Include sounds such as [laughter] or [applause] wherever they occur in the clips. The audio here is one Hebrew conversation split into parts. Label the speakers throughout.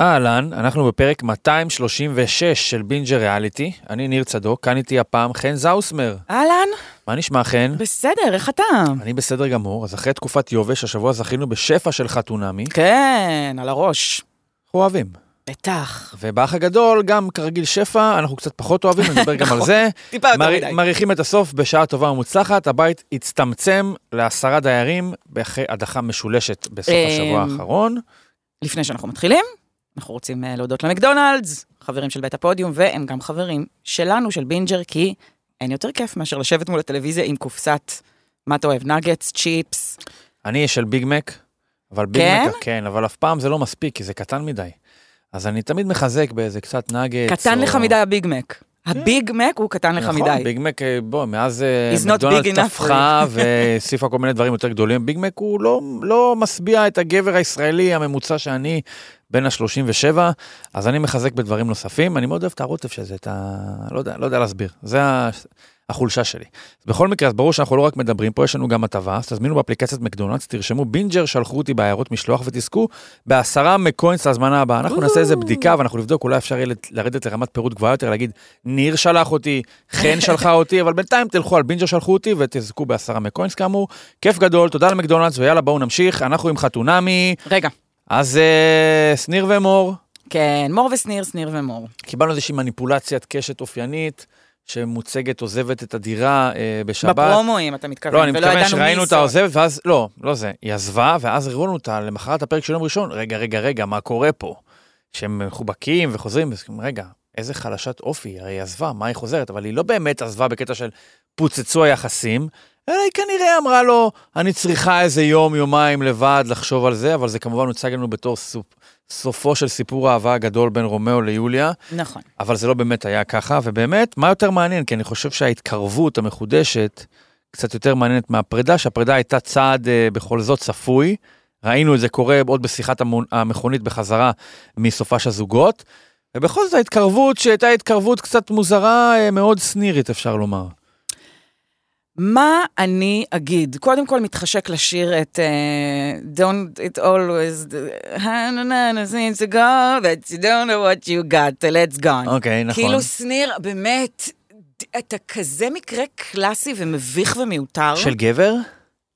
Speaker 1: אהלן, אנחנו בפרק 236 של בינג'ר ריאליטי. אני ניר צדוק, כאן איתי הפעם חן זאוסמר.
Speaker 2: אהלן,
Speaker 1: מה נשמע חן?
Speaker 2: בסדר, איך אתה?
Speaker 1: אני בסדר גמור, אז אחרי תקופת יובש, השבוע זכינו בשפע של חתונמי.
Speaker 2: כן, על הראש.
Speaker 1: אנחנו אוהבים.
Speaker 2: בטח.
Speaker 1: ובאח הגדול, גם כרגיל שפע, אנחנו קצת פחות אוהבים, נדבר גם על זה. [laughs]
Speaker 2: טיפה יותר מדי.
Speaker 1: מעריכים את הסוף בשעה טובה ומוצלחת, הבית הצטמצם לעשרה דיירים אחרי הדחה משולשת בסוף
Speaker 2: אמ,
Speaker 1: השבוע האחרון.
Speaker 2: לפני שאנחנו מתחילים, אנחנו רוצים אה, להודות למקדונלדס, חברים של בית הפודיום, והם גם חברים שלנו, של בינג'ר, כי אין יותר כיף מאשר לשבת מול הטלוויזיה עם קופסת, מה אתה אוהב, נגטס, צ'יפס.
Speaker 1: אני של ביג מק, אבל ביג
Speaker 2: כן?
Speaker 1: מק, כן, אבל אף פעם זה לא מספיק, כי זה קטן מדי. אז אני תמיד מחזק באיזה קצת נגטס.
Speaker 2: קטן
Speaker 1: או-
Speaker 2: לך מדי הביג מק. הביג מק הוא קטן לך
Speaker 1: נכון,
Speaker 2: מדי.
Speaker 1: ביג מק, אה, בוא, מאז אה,
Speaker 2: enough
Speaker 1: טפחה [laughs] והוסיפה כל מיני דברים יותר גדולים, ביג מק הוא לא, לא משביע את הגבר הישראלי הממוצע שאני בין ה-37, אז אני מחזק בדברים נוספים, אני מאוד אוהב את הרוטף של זה, את ה... לא יודע, לא יודע להסביר, זה ה... החולשה שלי. בכל מקרה, אז ברור שאנחנו לא רק מדברים, פה יש לנו גם הטבה, אז תזמינו באפליקציית מקדונלדס, תרשמו בינג'ר, שלחו אותי בעיירות משלוח ותזכו בעשרה מקוינס להזמנה הבאה. אנחנו נעשה איזה בדיקה ואנחנו נבדוק, אולי אפשר יהיה לרדת לרמת פירוט גבוהה יותר, להגיד, ניר שלח אותי, חן [laughs] שלחה אותי, אבל בינתיים תלכו על בינג'ר שלחו אותי ותזכו בעשרה מקוינס כאמור. כיף גדול, תודה למקדונלדס, ויאללה בואו נמשיך, אנחנו עם חתונמי,
Speaker 2: רגע,
Speaker 1: אז אה, שניר ומור,
Speaker 2: כן, מור ושניר, שניר ומור.
Speaker 1: קיבלנו איזושהי מניפולציית קשת אופיינית, שמוצגת עוזבת את הדירה אה, בשבת.
Speaker 2: בפרומואים אתה מתכוון,
Speaker 1: לא, אני מתכוון שראינו אותה. עוזבת, ואז, לא, לא זה, היא עזבה, ואז הראו לנו אותה למחרת הפרק של יום ראשון, רגע, רגע, רגע, מה קורה פה? שהם מחובקים וחוזרים, ואז רגע, איזה חלשת אופי, הרי היא עזבה, מה היא חוזרת? אבל היא לא באמת עזבה בקטע של פוצצו היחסים, אלא היא כנראה אמרה לו, אני צריכה איזה יום, יומיים לבד לחשוב על זה, אבל זה כמובן הוצג לנו בתור סופ, סופו של סיפור האהבה הגדול בין רומאו ליוליה.
Speaker 2: נכון.
Speaker 1: אבל זה לא באמת היה ככה, ובאמת, מה יותר מעניין? כי אני חושב שההתקרבות המחודשת קצת יותר מעניינת מהפרידה, שהפרידה הייתה צעד אה, בכל זאת צפוי. ראינו את זה קורה עוד בשיחת המון- המכונית בחזרה מסופש הזוגות, ובכל זאת ההתקרבות שהייתה התקרבות קצת מוזרה, אה, מאוד סנירית אפשר לומר.
Speaker 2: מה אני אגיד? קודם כל מתחשק לשיר את uh, Don't it always seems to go that you don't know what you got, let's gone.
Speaker 1: אוקיי, נכון.
Speaker 2: כאילו שניר, באמת, אתה כזה מקרה קלאסי ומביך ומיותר.
Speaker 1: של גבר?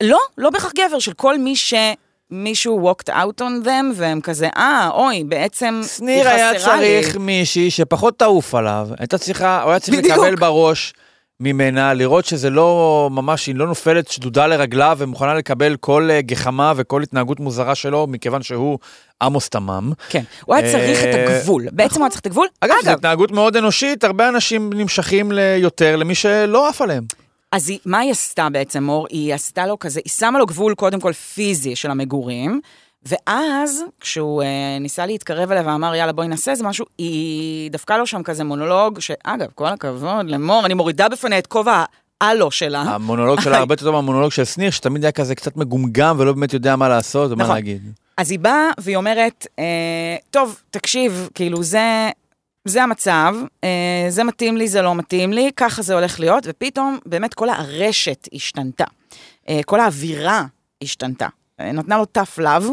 Speaker 2: לא, לא בהכרח גבר, של כל מי שמישהו walked out on them, והם כזה, אה, אוי, בעצם
Speaker 1: שניר
Speaker 2: היא
Speaker 1: היה
Speaker 2: חסרה לי."
Speaker 1: צריך מישהי שפחות תעוף עליו, הייתה צריכה, הוא היה צריך
Speaker 2: בדיוק.
Speaker 1: לקבל בראש ממנה, לראות שזה לא ממש, היא לא נופלת שדודה לרגליו ומוכנה לקבל כל אה, גחמה וכל התנהגות מוזרה שלו, מכיוון שהוא עמוס תמם.
Speaker 2: כן, הוא היה צריך את
Speaker 1: אה,
Speaker 2: הגבול. בעצם הוא היה צריך את הגבול.
Speaker 1: אגב, זו התנהגות מאוד אנושית, הרבה אנשים נמשכים ליותר למי שלא עף עליהם.
Speaker 2: אז היא, מה היא עשתה בעצם, מור? היא עשתה לו כזה, היא שמה לו גבול קודם כל פיזי של המגורים, ואז כשהוא אה, ניסה להתקרב אליה ואמר, יאללה, בואי נעשה איזה משהו, היא דפקה לו שם כזה מונולוג, שאגב, כל הכבוד למור, אני מורידה בפניה את כובע הלו שלה.
Speaker 1: המונולוג שלה הרבה יותר טוב מהמונולוג של שניר, שתמיד היה כזה קצת מגומגם ולא באמת יודע מה לעשות ומה
Speaker 2: נכון.
Speaker 1: להגיד.
Speaker 2: אז היא באה והיא אומרת, אה, טוב, תקשיב, כאילו זה, זה המצב, אה, זה מתאים לי, זה לא מתאים לי, ככה זה הולך להיות, ופתאום באמת כל הרשת השתנתה. אה, כל האווירה השתנתה. אה, נתנה לו tough love,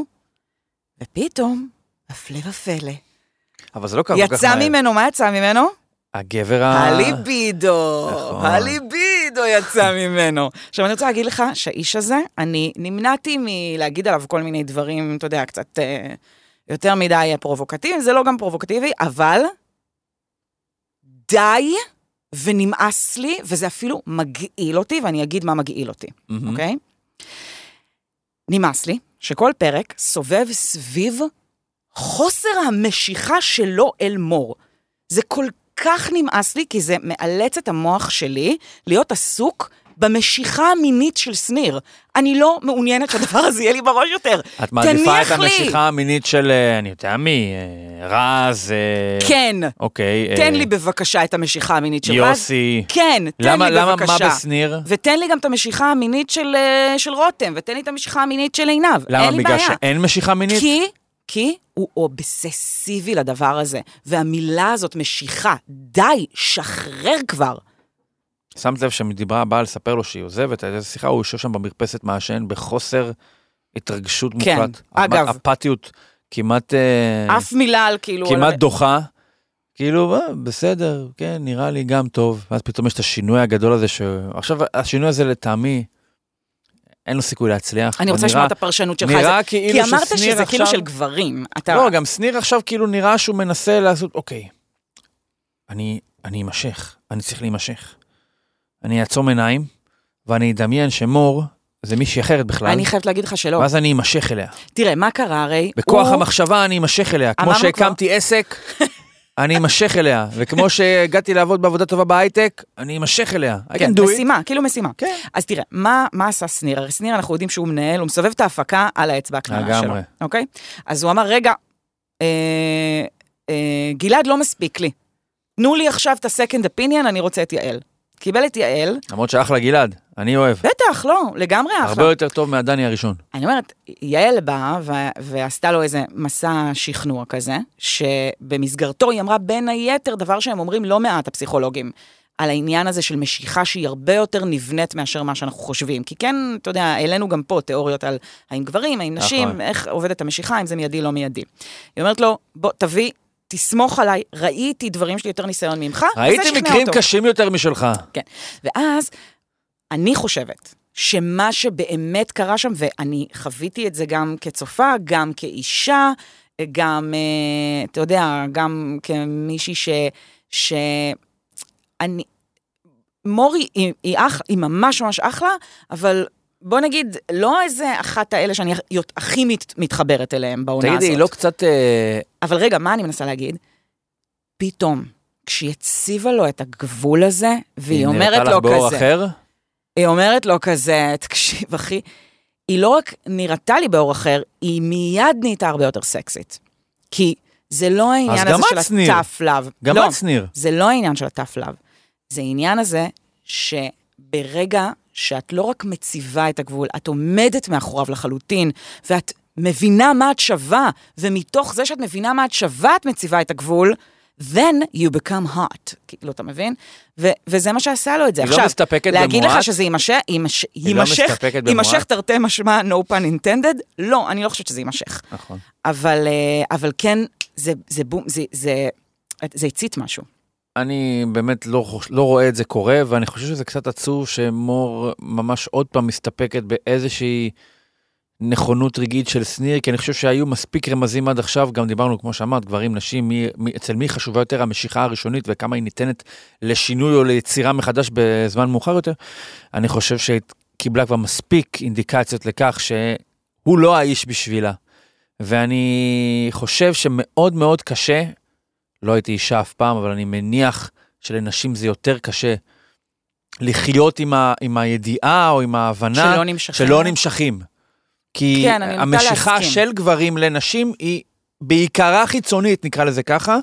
Speaker 2: ופתאום, הפלא ופלא,
Speaker 1: אבל זה לא קרה כל כך
Speaker 2: יצא
Speaker 1: מהר.
Speaker 2: ממנו, מה יצא ממנו?
Speaker 1: הגבר ה...
Speaker 2: הליבידו,
Speaker 1: נכון.
Speaker 2: הליבידו יצא [laughs] ממנו. עכשיו, אני רוצה להגיד לך שהאיש הזה, אני נמנעתי מלהגיד עליו כל מיני דברים, אתה יודע, קצת אה, יותר מדי פרובוקטיביים, זה לא גם פרובוקטיבי, אבל די ונמאס לי, וזה אפילו מגעיל אותי, ואני אגיד מה מגעיל אותי. אוקיי? נמאס לי שכל פרק סובב סביב חוסר המשיכה שלו אל מור. זה כל כך נמאס לי, כי זה מאלץ את המוח שלי להיות עסוק במשיכה המינית של שניר. אני לא מעוניינת שהדבר הזה יהיה לי בראש יותר.
Speaker 1: את מעדיפה את. המשיכה המינית של, אה, אני יודע מי, אה, רז, אה,
Speaker 2: כן,
Speaker 1: אוקיי.
Speaker 2: תן לי בבקשה את המשיכה המינית של רז.
Speaker 1: יוסי.
Speaker 2: כן, תן
Speaker 1: למה,
Speaker 2: לי
Speaker 1: למה,
Speaker 2: בבקשה.
Speaker 1: מה בשניר?
Speaker 2: ותן לי גם את המשיכה המינית של, רותם, ותן לי את המשיכה המינית של עינב.
Speaker 1: למה? בגלל. שאין משיכה מינית?
Speaker 2: כי כי הוא אובססיבי לדבר הזה, והמילה הזאת משיכה. די, שחרר כבר.
Speaker 1: שמת לב שדיברה הבאה לספר לו שהיא עוזבת, הייתה שיחה, הוא יושב שם במרפסת מעשן בחוסר התרגשות
Speaker 2: כן,
Speaker 1: מוחלט.
Speaker 2: אגב.
Speaker 1: אפתיות כמעט... אה,
Speaker 2: אף מילה על כאילו...
Speaker 1: כמעט
Speaker 2: על-
Speaker 1: דוחה. כאילו, אה, בסדר, כן, נראה לי גם טוב. ואז פתאום יש את השינוי הגדול הזה, ש... עכשיו, השינוי הזה לטעמי, אין לו סיכוי להצליח.
Speaker 2: אני רוצה לשמוע את הפרשנות שלך.
Speaker 1: נראה
Speaker 2: זה-
Speaker 1: כאילו
Speaker 2: כי אמרת שזה כאילו
Speaker 1: עכשיו-
Speaker 2: של גברים. אתה...
Speaker 1: לא, גם שניר עכשיו כאילו נראה שהוא מנסה לעשות, אוקיי, אני, אני אמשך, אני צריך להימשך. אני אעצום עיניים, ואני אדמיין שמור זה מישהי אחרת בכלל,
Speaker 2: אני חייבת להגיד לך שלא.
Speaker 1: ואז אני אמשך אליה.
Speaker 2: תראה, מה קרה הרי?
Speaker 1: בכוח
Speaker 2: הוא-
Speaker 1: המחשבה אני אמשך אליה. כמו שהקמתי עסק, אני אמשך אליה. וכמו [laughs] שהגעתי לעבוד בעבודה טובה בהייטק, אני אמשך אליה.
Speaker 2: כן,
Speaker 1: do it.
Speaker 2: משימה, כאילו משימה.
Speaker 1: כן.
Speaker 2: אז תראה, מה, מה עשה שניר? הרי שניר, אנחנו יודעים שהוא מנהל, הוא מסובב את ההפקה על האצבע הקטנה שלו. אוקיי? אז הוא אמר, רגע, אה, אה, גלעד לא מספיק לי. תנו לי עכשיו את ה-second opinion, אני רוצה את יעל. קיבל את יעל,
Speaker 1: למרות שאחלה גלעד, אני אוהב.
Speaker 2: בטח, לא, לגמרי
Speaker 1: הרבה
Speaker 2: אחלה.
Speaker 1: יותר טוב מהדני הראשון.
Speaker 2: אני אומרת, יעל באה ו- ועשתה לו איזה מסע שכנוע כזה, שבמסגרתו היא אמרה בין היתר דבר שהם אומרים לא מעט הפסיכולוגים, על העניין הזה של משיכה שהיא הרבה יותר נבנית מאשר מה שאנחנו חושבים. כי כן, אתה יודע, העלינו גם פה תיאוריות על האם גברים, האם נשים,
Speaker 1: נכון.
Speaker 2: איך עובדת המשיכה, אם זה מיידי, לא מיידי. היא אומרת לו, בוא, תביא, תסמוך עליי, ראיתי דברים שלי יותר ניסיון ממך, וזה
Speaker 1: ראיתי
Speaker 2: שכנע
Speaker 1: מקרים
Speaker 2: אותו.
Speaker 1: קשים יותר משלך.
Speaker 2: כן. ואז, אני חושבת שמה שבאמת קרה שם, ואני חוויתי את זה גם כצופה, גם כאישה, גם, אה, אתה יודע, גם כמישהי ש... ש... אני... מורי היא, היא, אח, היא ממש ממש אחלה, אבל בוא נגיד, לא איזה אחת האלה שאני הכי מת, מתחברת אליהם בעונה הזאת.
Speaker 1: תגידי, היא לא קצת... אה,
Speaker 2: אבל רגע, מה אני מנסה להגיד? פתאום, כשהיא הציבה לו את הגבול הזה, והיא אומרת
Speaker 1: נראתה לך
Speaker 2: לו
Speaker 1: באור
Speaker 2: כזה,
Speaker 1: אחר?
Speaker 2: היא אומרת לו כזה, תקשיב, אחי, היא לא רק נראתה לי באור אחר, היא מיד נהייתה הרבה יותר סקסית. כי זה לא העניין הזה
Speaker 1: את,
Speaker 2: של.
Speaker 1: ה
Speaker 2: tough love.
Speaker 1: גם
Speaker 2: לא,
Speaker 1: את שניר.
Speaker 2: זה לא העניין של ה tough love. זה העניין הזה שברגע שאת לא רק מציבה את הגבול, את עומדת מאחוריו לחלוטין, ואת מבינה מה את שווה, ומתוך זה שאת מבינה מה את שווה, את מציבה את הגבול, then you become hot. כאילו, אתה מבין? ו- וזה מה שעשה לו את זה.
Speaker 1: היא לא
Speaker 2: עכשיו,
Speaker 1: מסתפקת
Speaker 2: להגיד
Speaker 1: במועט?
Speaker 2: לך שזה יימשך, יימש-
Speaker 1: היא לא
Speaker 2: יימשך,
Speaker 1: מסתפקת
Speaker 2: יימשך? תרתי משמע, no pun intended? לא, אני לא חושבת שזה יימשך.
Speaker 1: נכון.
Speaker 2: אבל, אה, אבל כן, זה, זה בום, זה, זה, זה הצית משהו.
Speaker 1: אני באמת לא, לא רואה את זה קורה, ואני חושב שזה קצת עצוב שמור ממש עוד פעם מסתפקת באיזושהי נכונות רגעית של שניר, כי אני חושב שהיו מספיק רמזים עד עכשיו, גם דיברנו, כמו שאמרת, גברים, נשים, מי, מי, אצל מי חשובה יותר המשיכה הראשונית וכמה היא ניתנת לשינוי או ליצירה מחדש בזמן מאוחר יותר. אני חושב שהיא קיבלה כבר מספיק אינדיקציות לכך שהוא לא האיש בשבילה. ואני חושב שמאוד מאוד קשה, לא הייתי אישה אף פעם, אבל אני מניח שלנשים זה יותר קשה לחיות עם, ה, עם הידיעה או עם ההבנה
Speaker 2: שלא נמשכים.
Speaker 1: שלא נמשכים. כי
Speaker 2: כן,
Speaker 1: המשיכה
Speaker 2: להסכים.
Speaker 1: של גברים לנשים היא בעיקרה חיצונית, נקרא לזה ככה,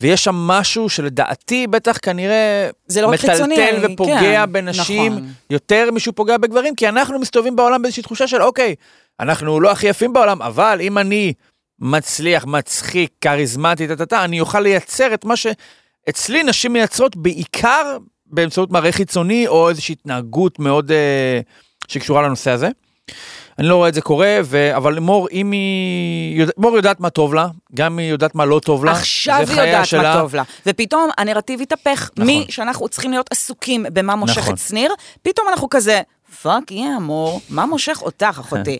Speaker 1: ויש שם משהו שלדעתי בטח כנראה
Speaker 2: זה לא חיצוני,
Speaker 1: מטלטל
Speaker 2: אני-
Speaker 1: ופוגע
Speaker 2: כן,
Speaker 1: בנשים
Speaker 2: נכון.
Speaker 1: יותר משהוא פוגע בגברים, כי אנחנו מסתובבים בעולם באיזושהי תחושה של אוקיי, אנחנו לא הכי יפים בעולם, אבל אם אני מצליח, מצחיק, כריזמטי, טה-טה-טה, אני אוכל לייצר את מה שאצלי נשים מייצרות בעיקר באמצעות מראה חיצוני, או איזושהי התנהגות מאוד אה, שקשורה לנושא הזה. אני לא רואה את זה קורה, ו... אבל מור, אם היא... יודע... מור יודעת מה טוב לה, גם היא יודעת מה לא טוב לה.
Speaker 2: עכשיו היא יודעת
Speaker 1: שלה.
Speaker 2: מה טוב לה. ופתאום הנרטיב התהפך.
Speaker 1: נכון.
Speaker 2: מי שאנחנו צריכים להיות עסוקים במה מושך
Speaker 1: נכון.
Speaker 2: את שניר, פתאום אנחנו כזה, fuck your amor, מה מושך אותך, אחותי?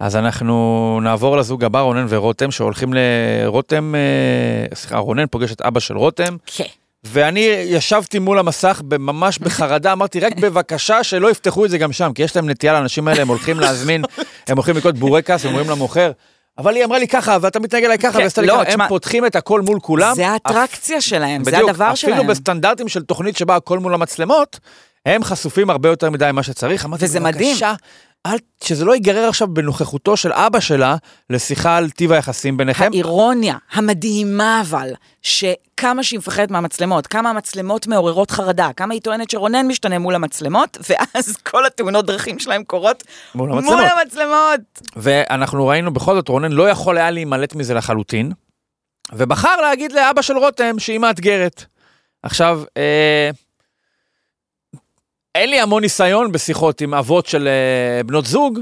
Speaker 1: אז אנחנו נעבור לזוג הבא, רונן ורותם, שהולכים לרותם, אה, סליחה, רונן פוגש את אבא של רותם,
Speaker 2: כן.
Speaker 1: ואני ישבתי מול המסך ממש בחרדה, אמרתי, רק בבקשה שלא יפתחו את זה גם שם, כי יש להם נטייה לאנשים האלה, הם הולכים להזמין, הם הולכים לקנות בורקס, הם אומרים למוכר, אבל היא אמרה לי ככה, ואתה מתנהג אליי ככה,
Speaker 2: כן,
Speaker 1: ועשתה לי
Speaker 2: לא,
Speaker 1: ככה, הם פותחים את הכל מול כולם.
Speaker 2: זה האטרקציה שלהם, זה הדבר שלהם.
Speaker 1: אפילו בסטנדרטים של תוכנית שבה הכל מול המצלמות, הם חשופים הרבה יותר מדי ממה שצריך.
Speaker 2: וזה מדהים.
Speaker 1: אל, שזה לא ייגרר עכשיו בנוכחותו של אבא שלה לשיחה על טיב היחסים ביניכם.
Speaker 2: האירוניה המדהימה אבל, שכמה שהיא מפחדת מהמצלמות, כמה המצלמות מעוררות חרדה, כמה היא טוענת שרונן משתנה מול המצלמות, [laughs] ואז כל התאונות דרכים שלהם קורות
Speaker 1: מול
Speaker 2: מול
Speaker 1: המצלמות.
Speaker 2: המצלמות.
Speaker 1: ואנחנו ראינו בכל זאת, רונן לא יכול היה להימלט מזה לחלוטין, ובחר להגיד לאבא של רותם שהיא מאתגרת. עכשיו, אה, אין לי המון ניסיון בשיחות עם אבות של אה, בנות זוג,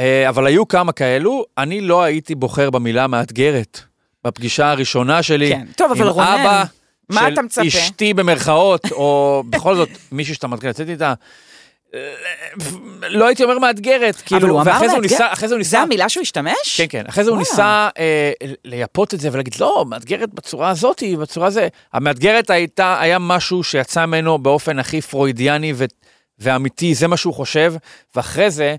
Speaker 1: אה, אבל היו כמה כאלו, אני לא הייתי בוחר במילה מאתגרת. בפגישה הראשונה שלי,
Speaker 2: כן. טוב, אבל
Speaker 1: עם
Speaker 2: רונן,
Speaker 1: אבא
Speaker 2: מה
Speaker 1: של
Speaker 2: אתה מצפה?
Speaker 1: אשתי במרכאות, או בכל זאת, מישהו שאתה מתחיל לצאת איתה, לא הייתי אומר מאתגרת, כאילו,
Speaker 2: אבל הוא אמר
Speaker 1: ואחרי זה הוא? ניסה, אחרי זה הוא ניסה,
Speaker 2: זה המילה שהוא השתמש?
Speaker 1: כן, כן. אחרי זה הוא. ניסה אה, לייפות את זה ולהגיד, לא, מאתגרת בצורה הזאת, בצורה זה. המאתגרת הייתה, היה משהו שיצא ממנו באופן הכי פרוידיאני ו, ואמיתי, זה מה שהוא חושב, ואחרי זה,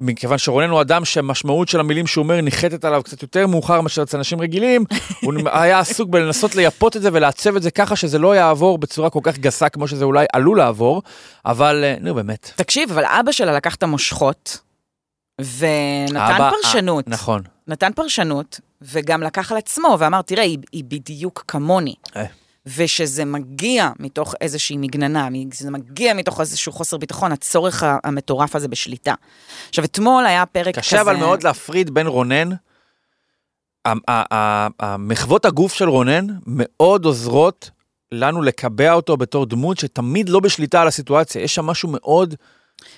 Speaker 1: מכיוון שרונן הוא אדם שהמשמעות של המילים שהוא אומר ניחתת עליו קצת יותר מאוחר מאשר אצל אנשים רגילים, [laughs] הוא היה עסוק בלנסות לייפות את זה ולעצב את זה ככה שזה לא יעבור בצורה כל כך גסה כמו שזה אולי עלול לעבור, אבל אה, נו באמת.
Speaker 2: תקשיב, אבל אבא שלה לקח את המושכות, ונתן
Speaker 1: אבא,
Speaker 2: פרשנות.
Speaker 1: אה, נכון.
Speaker 2: נתן פרשנות, וגם לקח על עצמו, ואמר, תראה, היא, היא בדיוק כמוני. ושזה מגיע מתוך איזושהי מגננה, שזה מגיע מתוך איזשהו חוסר ביטחון, הצורך המטורף הזה בשליטה. עכשיו, אתמול היה פרק כזה...
Speaker 1: קשה אבל מאוד להפריד בין רונן, המחוות הגוף של רונן מאוד עוזרות לנו לקבע אותו בתור דמות שתמיד לא בשליטה על הסיטואציה, יש שם משהו מאוד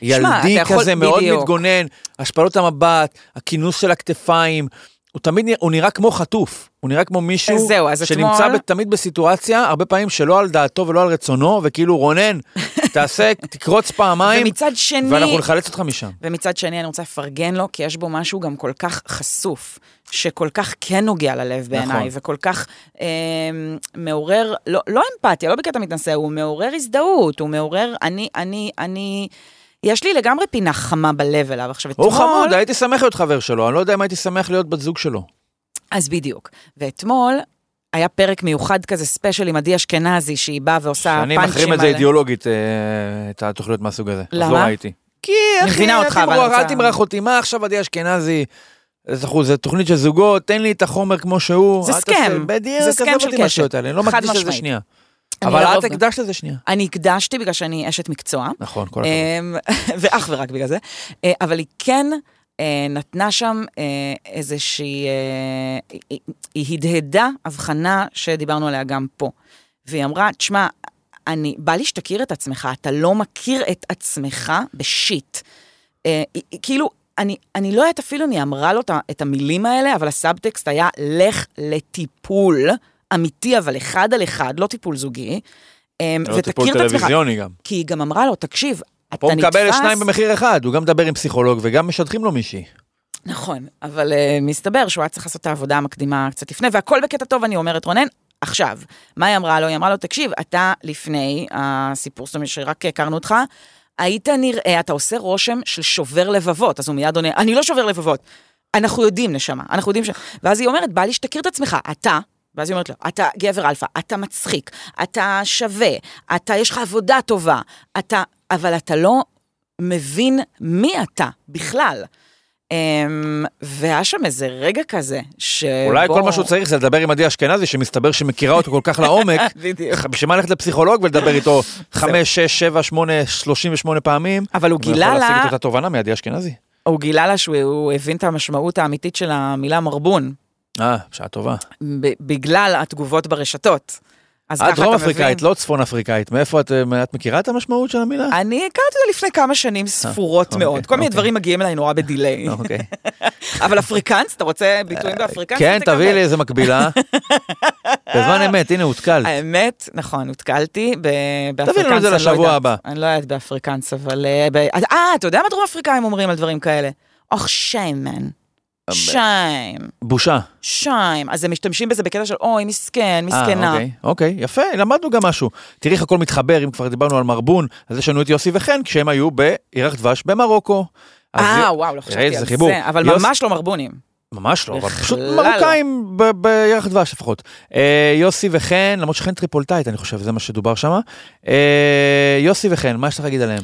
Speaker 1: ילדי
Speaker 2: יכול-
Speaker 1: כזה, מאוד
Speaker 2: בדיוק.
Speaker 1: מתגונן, השפלות המבט, הכינוס של הכתפיים, הוא תמיד נראה, הוא נראה כמו חטוף, הוא נראה כמו מישהו
Speaker 2: זהו, אז
Speaker 1: שנמצא
Speaker 2: אתמול-
Speaker 1: תמיד בסיטואציה, הרבה פעמים שלא על דעתו ולא על רצונו, וכאילו רונן, [laughs] תעשה, תקרוץ פעמיים,
Speaker 2: ומצד שני...
Speaker 1: ואנחנו נחלץ אותך משם.
Speaker 2: ומצד שני, אני רוצה לפרגן לו, כי יש בו משהו גם כל כך חשוף, שכל כך כן נוגע ללב בעיניי,
Speaker 1: נכון.
Speaker 2: וכל כך אה, מעורר, לא, לא אמפתיה, לא בקטע מתנשא, הוא מעורר הזדהות, הוא מעורר, אני, אני, אני, יש לי לגמרי פינה חמה בלב אליו. עכשיו,
Speaker 1: הוא
Speaker 2: אתמול...
Speaker 1: חמוד, הייתי שמח להיות חבר שלו, אני לא יודע אם הייתי שמח להיות בת זוג שלו.
Speaker 2: אז בדיוק. ואתמול היה פרק מיוחד כזה, ספיישל עם עדי אשכנזי, שהיא באה ועושה
Speaker 1: אני
Speaker 2: פאנצ'ים
Speaker 1: מחרים את זה אידיאולוגית, אה, את התוכניות מהסוג הזה. אז לא
Speaker 2: למה?
Speaker 1: ראיתי. כי
Speaker 2: אני
Speaker 1: אחי, אל
Speaker 2: אותך, אבל
Speaker 1: תמרח-
Speaker 2: אני
Speaker 1: אל תמרח אותי, מה עכשיו עדי אשכנזי? זה תוכנית של זוגות, תן לי את החומר כמו שהוא.
Speaker 2: זה סכם.
Speaker 1: בדיוק,
Speaker 2: זה סכם
Speaker 1: עזוב
Speaker 2: של
Speaker 1: אותי
Speaker 2: קשת.
Speaker 1: האלה, אני לא מקדיש לזה. שנייה. אבל
Speaker 2: לרוב-
Speaker 1: את הקדשת לזה שנייה.
Speaker 2: אני הקדשתי בגלל שאני אשת מקצוע.
Speaker 1: נכון, כל הכבוד.
Speaker 2: אמ, [laughs] ואך ורק בגלל זה. אה, אבל היא כן אה, נתנה שם אה, איזושהי... היא- הדהדה הבחנה שדיברנו עליה גם פה. והיא אמרה, תשמע, אני, בא לי שתכיר את עצמך, אתה לא מכיר את עצמך בשיט. אה, כאילו, אני, אני לא יודעת אפילו אם היא אמרה לו את המילים האלה, אבל הסאבטקסט היה, לך לטיפול אמיתי, אבל אחד על אחד, לא טיפול זוגי. אה,
Speaker 1: זה לא טיפול
Speaker 2: ותכיר את עצמך.
Speaker 1: טלוויזיוני גם.
Speaker 2: כי היא גם אמרה לו, תקשיב, אתה
Speaker 1: פה הוא
Speaker 2: נתפס...
Speaker 1: מקבל שניים במחיר אחד, הוא גם מדבר עם פסיכולוג וגם משדכים לו מישהי.
Speaker 2: נכון, אבל uh, מסתבר שהוא היה צריך לעשות את העבודה המקדימה קצת לפני, והכל בקטע טוב, אני אומרת, רונן. עכשיו, מה היא אמרה לו? היא אמרה לו, תקשיב, אתה לפני הסיפור, זאת אומרת שרק הכרנו אותך, היית נראה, אתה עושה רושם של שובר לבבות. אז הוא מיד עונה, אני לא שובר לבבות. אנחנו יודעים, נשמה, אנחנו יודעים ש... ואז היא אומרת, בא לי שתכיר את עצמך, אתה, ואז היא אומרת לו, אתה גבר אלפא, אתה מצחיק, אתה שווה, אתה, יש לך עבודה טובה, אתה, אבל אתה לא מבין מי אתה בכלל. Um, והיה שם איזה רגע כזה, שבו...
Speaker 1: אולי כל מה שהוא צריך זה לדבר עם עדי אשכנזי, שמסתבר שמכירה אותו כל כך לעומק, [laughs]
Speaker 2: בדיוק.
Speaker 1: בשביל מה ללכת לפסיכולוג ולדבר איתו 5, 6, 7, 8, 38 פעמים?
Speaker 2: אבל הוא גילה
Speaker 1: יכול להשיג
Speaker 2: לה,
Speaker 1: את אותה תובנה מעדי אשכנזי.
Speaker 2: הוא גילה לה שהוא הוא הבין את המשמעות האמיתית של המילה מרבון,
Speaker 1: אה, בשעה טובה.
Speaker 2: ב- בגלל התגובות ברשתות. אז
Speaker 1: את דרום. אפריקאית, לא צפון אפריקאית. מאיפה את, אה, את מכירה את המשמעות של המילה?
Speaker 2: אני הכרתי אותה לפני כמה שנים ספורות
Speaker 1: אוקיי,
Speaker 2: מאוד. כל מיני
Speaker 1: אוקיי.
Speaker 2: דברים מגיעים אליי נורא בדיליי. [laughs]
Speaker 1: אוקיי. [laughs]
Speaker 2: אבל אפריקאנס, אתה רוצה ביטויים באפריקאנס?
Speaker 1: כן,
Speaker 2: תקבל.
Speaker 1: תביאי לי איזה מקבילה. [laughs] בזמן אמת, הנה, הותקלת.
Speaker 2: האמת, נכון, הותקלתי באפריקנס.
Speaker 1: תביאי לנו את זה
Speaker 2: לא
Speaker 1: לשבוע. הבא.
Speaker 2: אני לא יודעת באפריקנס, אבל... אה, אה, אתה יודע מה דרום אפריקאים אומרים על דברים כאלה? אוח, shame, man. shame.
Speaker 1: בושה.
Speaker 2: shame. אז הם משתמשים בזה בקטע של אוי, מסכן,
Speaker 1: אה,
Speaker 2: מסכנה.
Speaker 1: אוקיי, אוקיי, יפה, למדנו גם משהו. תראי איך הכל מתחבר, אם כבר דיברנו על מרבון, אז יש לנו את יוסי וחן, כשהם היו בירח דבש במרוקו.
Speaker 2: אה,
Speaker 1: י-
Speaker 2: וואו, לא חשבתי
Speaker 1: זה
Speaker 2: על
Speaker 1: חיבור.
Speaker 2: זה, אבל
Speaker 1: יוס-
Speaker 2: ממש לא מרבונים.
Speaker 1: ממש לא, אבל פשוט
Speaker 2: לא.
Speaker 1: מרוקאים בירח דבש לפחות. אה, יוסי וחן, למרות שחן טריפולטאית, אני חושב, זה מה שדובר שם. אה, יוסי וחן, מה יש לך להגיד עליהם?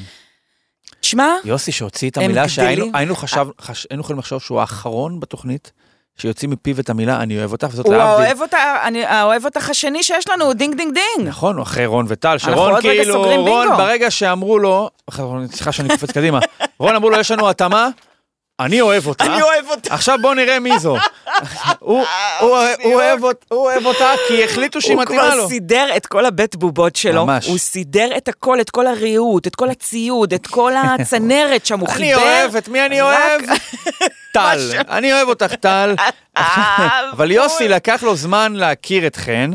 Speaker 2: תשמע,
Speaker 1: יוסי שהוציא את המילה שהיינו חשב, חש, יכולים לחשוב שהוא האחרון בתוכנית, שיוציא מפיו את המילה אני אוהב אותך, וזאת
Speaker 2: הוא
Speaker 1: להבדיל.
Speaker 2: האוהב אותה, אני- האוהב אותך השני שיש לנו, ding ding ding.
Speaker 1: נכון, הוא אחרי רון וטל, שרון כאילו, רון. ברגע שאמרו לו, סליחה שאני קופץ קדימה, רון אמרו לו יש לנו התאמה, אני אוהב אותה.
Speaker 2: אני אוהב אותה.
Speaker 1: עכשיו בוא נראה מי זו. הוא- הוא הוא אוהב אות- הוא אוהב אותה כי החליטו שהיא
Speaker 2: הוא
Speaker 1: מתאימה
Speaker 2: כבר
Speaker 1: לו.
Speaker 2: סידר את כל הבית בובות שלו,
Speaker 1: ממש.
Speaker 2: הוא סידר את הכל, את כל הריהוט, את כל הציוד, את כל [laughs] הצנרת שם, הוא חיבר.
Speaker 1: אני אוהב, את מי אני אוהב? [laughs] טל. אני אוהב אותך, טל. [laughs]
Speaker 2: אה,
Speaker 1: אבל יוסי לקח לו זמן להכיר את חן.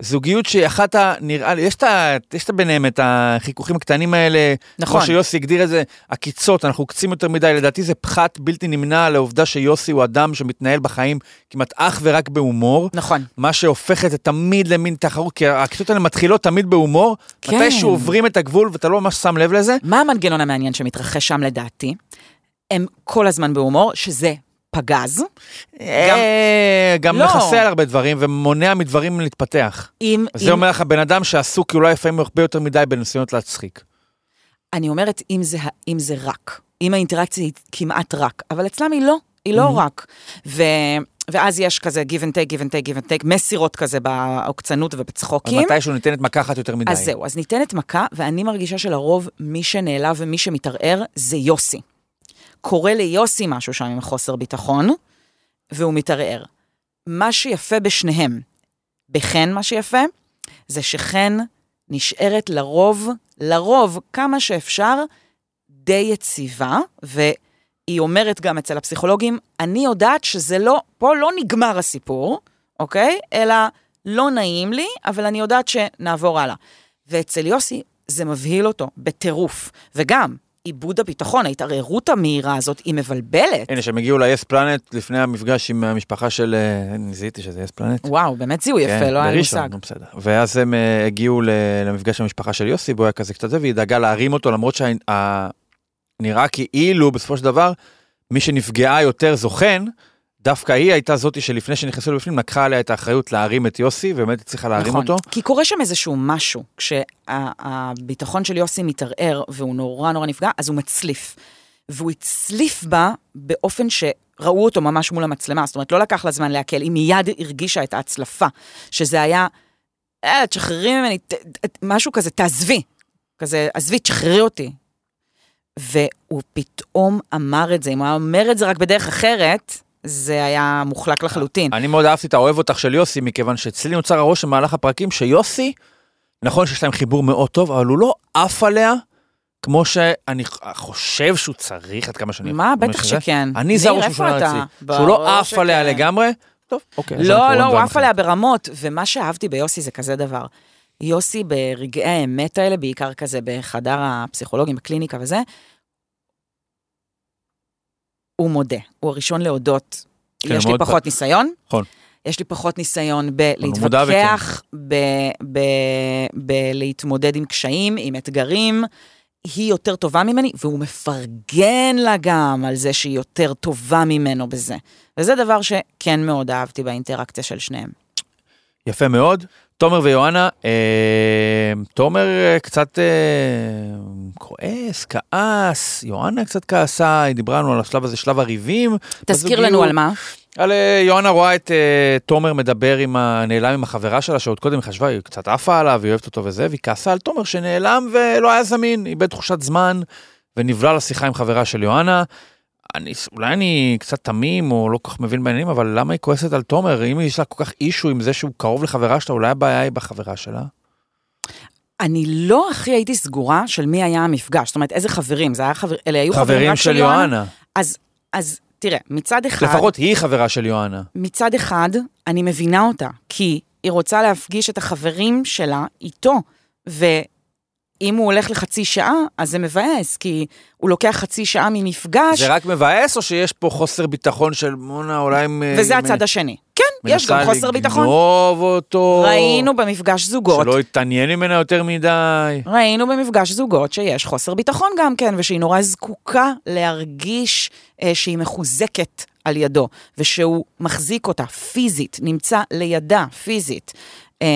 Speaker 1: זוגיות שהיא אחת ה... נראה לי, יש את ה- יש את ביניהם את החיכוכים הקטנים האלה,
Speaker 2: נכון.
Speaker 1: כמו שיוסי הגדיר את זה, עקיצות, אנחנו עוקצים יותר מדי, לדעתי זה פחת בלתי נמנע לעובדה שיוסי הוא אדם שמתנהל בחיים כמעט אך ורק בהומור.
Speaker 2: נכון.
Speaker 1: מה שהופך את זה תמיד למין תחרות, כי העקיצות האלה מתחילות תמיד בהומור,
Speaker 2: כן.
Speaker 1: מתי שעוברים את הגבול ואתה לא ממש שם לב לזה,
Speaker 2: מה המנגנון המעניין שמתרחש שם לדעתי? הם כל הזמן בהומור, שזה פגז.
Speaker 1: אה, גם
Speaker 2: לא.
Speaker 1: מכסה על הרבה דברים ומונע מדברים להתפתח.
Speaker 2: אם,
Speaker 1: זה
Speaker 2: אם,
Speaker 1: אומר לך בן אדם שעסוק אולי לפעמים הרבה יותר מדי בניסיונות להצחיק.
Speaker 2: אני אומרת, אם זה, אם זה רק, אם האינטראקציה היא כמעט רק, אבל אצלם היא לא, היא לא רק. ו, ואז יש כזה give and take, give and take, give and take, מסירות כזה בעוקצנות ובצחוקים.
Speaker 1: מתישהו ניתנת מכה אחת יותר מדי.
Speaker 2: אז זהו, אז ניתנת מכה, ואני מרגישה שלרוב מי שנעלב ומי שמתערער זה יוסי. קורה ליוסי משהו שם עם חוסר ביטחון, והוא מתערער. מה שיפה בשניהם, בחן מה שיפה, זה שחן נשארת לרוב, לרוב, כמה שאפשר, די יציבה, והיא אומרת גם אצל הפסיכולוגים, אני יודעת שזה לא, פה לא נגמר הסיפור, אוקיי? אלא לא נעים לי, אבל אני יודעת שנעבור הלאה. ואצל יוסי זה מבהיל אותו בטירוף, וגם איבוד הביטחון, ההתערערות המהירה הזאת, היא מבלבלת.
Speaker 1: הנה, שהם הגיעו ל-yes planet לפני המפגש עם המשפחה של... אה, אני זיהיתי שזה yes planet.
Speaker 2: וואו, באמת זיהוי יפה, לא היה לי מושג.
Speaker 1: נו, בסדר. ואז הם אה, הגיעו למפגש עם המשפחה של יוסי, והוא היה כזה קצת זה, והיא דאגה להרים אותו, למרות שנראה כאילו בסופו של דבר, מי שנפגעה יותר זו חן, דווקא היא הייתה זאתי שלפני שנכנסו לבפנים, לקחה עליה את האחריות להרים את יוסי, ובאמת הצליחה להרים
Speaker 2: נכון.
Speaker 1: אותו.
Speaker 2: כי קורה שם איזשהו משהו, כשהביטחון של יוסי מתערער והוא נורא נורא נפגע, אז הוא מצליף. והוא הצליף בה באופן שראו אותו ממש מול המצלמה, זאת אומרת, לא לקח לה זמן להקל, היא מיד הרגישה את ההצלפה, שזה היה, אה, תשחררי ממני, ת, ת, משהו כזה, תעזבי, כזה, עזבי, תשחררי אותי. והוא פתאום אמר את זה, אם הוא היה אומר את זה רק בדרך אחרת, זה היה מוחלק לחלוטין.
Speaker 1: אני מאוד אהבתי את האוהב אותך של יוסי, מכיוון שאצלי נוצר הרושם במהלך הפרקים שיוסי, נכון שיש להם חיבור מאוד טוב, אבל הוא לא עף עליה, כמו שאני חושב שהוא צריך, עד כמה שאני...
Speaker 2: מה? בטח. שכן.
Speaker 1: אני זה שלו
Speaker 2: אתה?
Speaker 1: אצלי, שהוא לא עף. עליה לגמרי. טוב, אוקיי.
Speaker 2: לא, לא, הוא עף. עליה ברמות, ומה שאהבתי ביוסי זה כזה דבר. יוסי ברגעי האמת האלה, בעיקר כזה בחדר הפסיכולוגים, בקליניקה וזה, הוא מודה, הוא הראשון להודות.
Speaker 1: כן,
Speaker 2: יש לי פחות ניסיון.
Speaker 1: נכון.
Speaker 2: יש לי פחות ניסיון בלהתווכח, בלהתמודד עם קשיים, עם אתגרים. היא יותר טובה ממני, והוא מפרגן לה גם על זה שהיא יותר טובה ממנו בזה. וזה דבר שכן מאוד אהבתי באינטראקציה של שניהם.
Speaker 1: יפה מאוד. תומר ויואנה, אה, תומר אה, קצת אה, כועס, כעס, יואנה קצת כעסה, היא דיברה לנו על השלב הזה, שלב הריבים.
Speaker 2: תזכיר
Speaker 1: בזוגיות.
Speaker 2: לנו על מה.
Speaker 1: על אה, יואנה רואה את אה, תומר מדבר עם ה... נעלם עם החברה שלה, שעוד קודם היא חשבה, היא קצת עפה עליו, היא אוהבת אותו וזה, והיא כעסה על תומר שנעלם ולא היה זמין, איבד תחושת זמן, ונבלע לשיחה עם חברה של יואנה. אני, אולי אני קצת תמים או לא כל כך מבין בעניינים, אבל למה היא כועסת על תומר? אם יש לה כל כך אישו עם זה שהוא קרוב לחברה שלה, אולי הבעיה היא בחברה שלה?
Speaker 2: אני לא הכי הייתי סגורה של מי היה המפגש, זאת אומרת, איזה חברים, זה היה חבר... אלה היו חברים,
Speaker 1: חברים
Speaker 2: רק
Speaker 1: של יואנה.
Speaker 2: אז, אז תראה, מצד אחד,
Speaker 1: לפחות היא חברה של יואנה.
Speaker 2: מצד אחד, אני מבינה אותה, כי היא רוצה להפגיש את החברים שלה איתו, ואם הוא הולך לחצי שעה, אז זה מבאס, כי הוא לוקח חצי שעה ממפגש,
Speaker 1: זה רק מבאס או שיש פה חוסר ביטחון של מונה אולי... אם-
Speaker 2: וזה
Speaker 1: אם-
Speaker 2: הצד השני. כן, יש גם חוסר ביטחון.
Speaker 1: מנסה לגנוב אותו.
Speaker 2: ראינו במפגש זוגות,
Speaker 1: שלא יתעניין ממנה יותר מדי.
Speaker 2: ראינו במפגש זוגות שיש חוסר ביטחון גם כן, ושהיא נורא זקוקה להרגיש אה, שהיא מחוזקת על ידו, ושהוא מחזיק אותה פיזית, נמצא לידה פיזית. אה,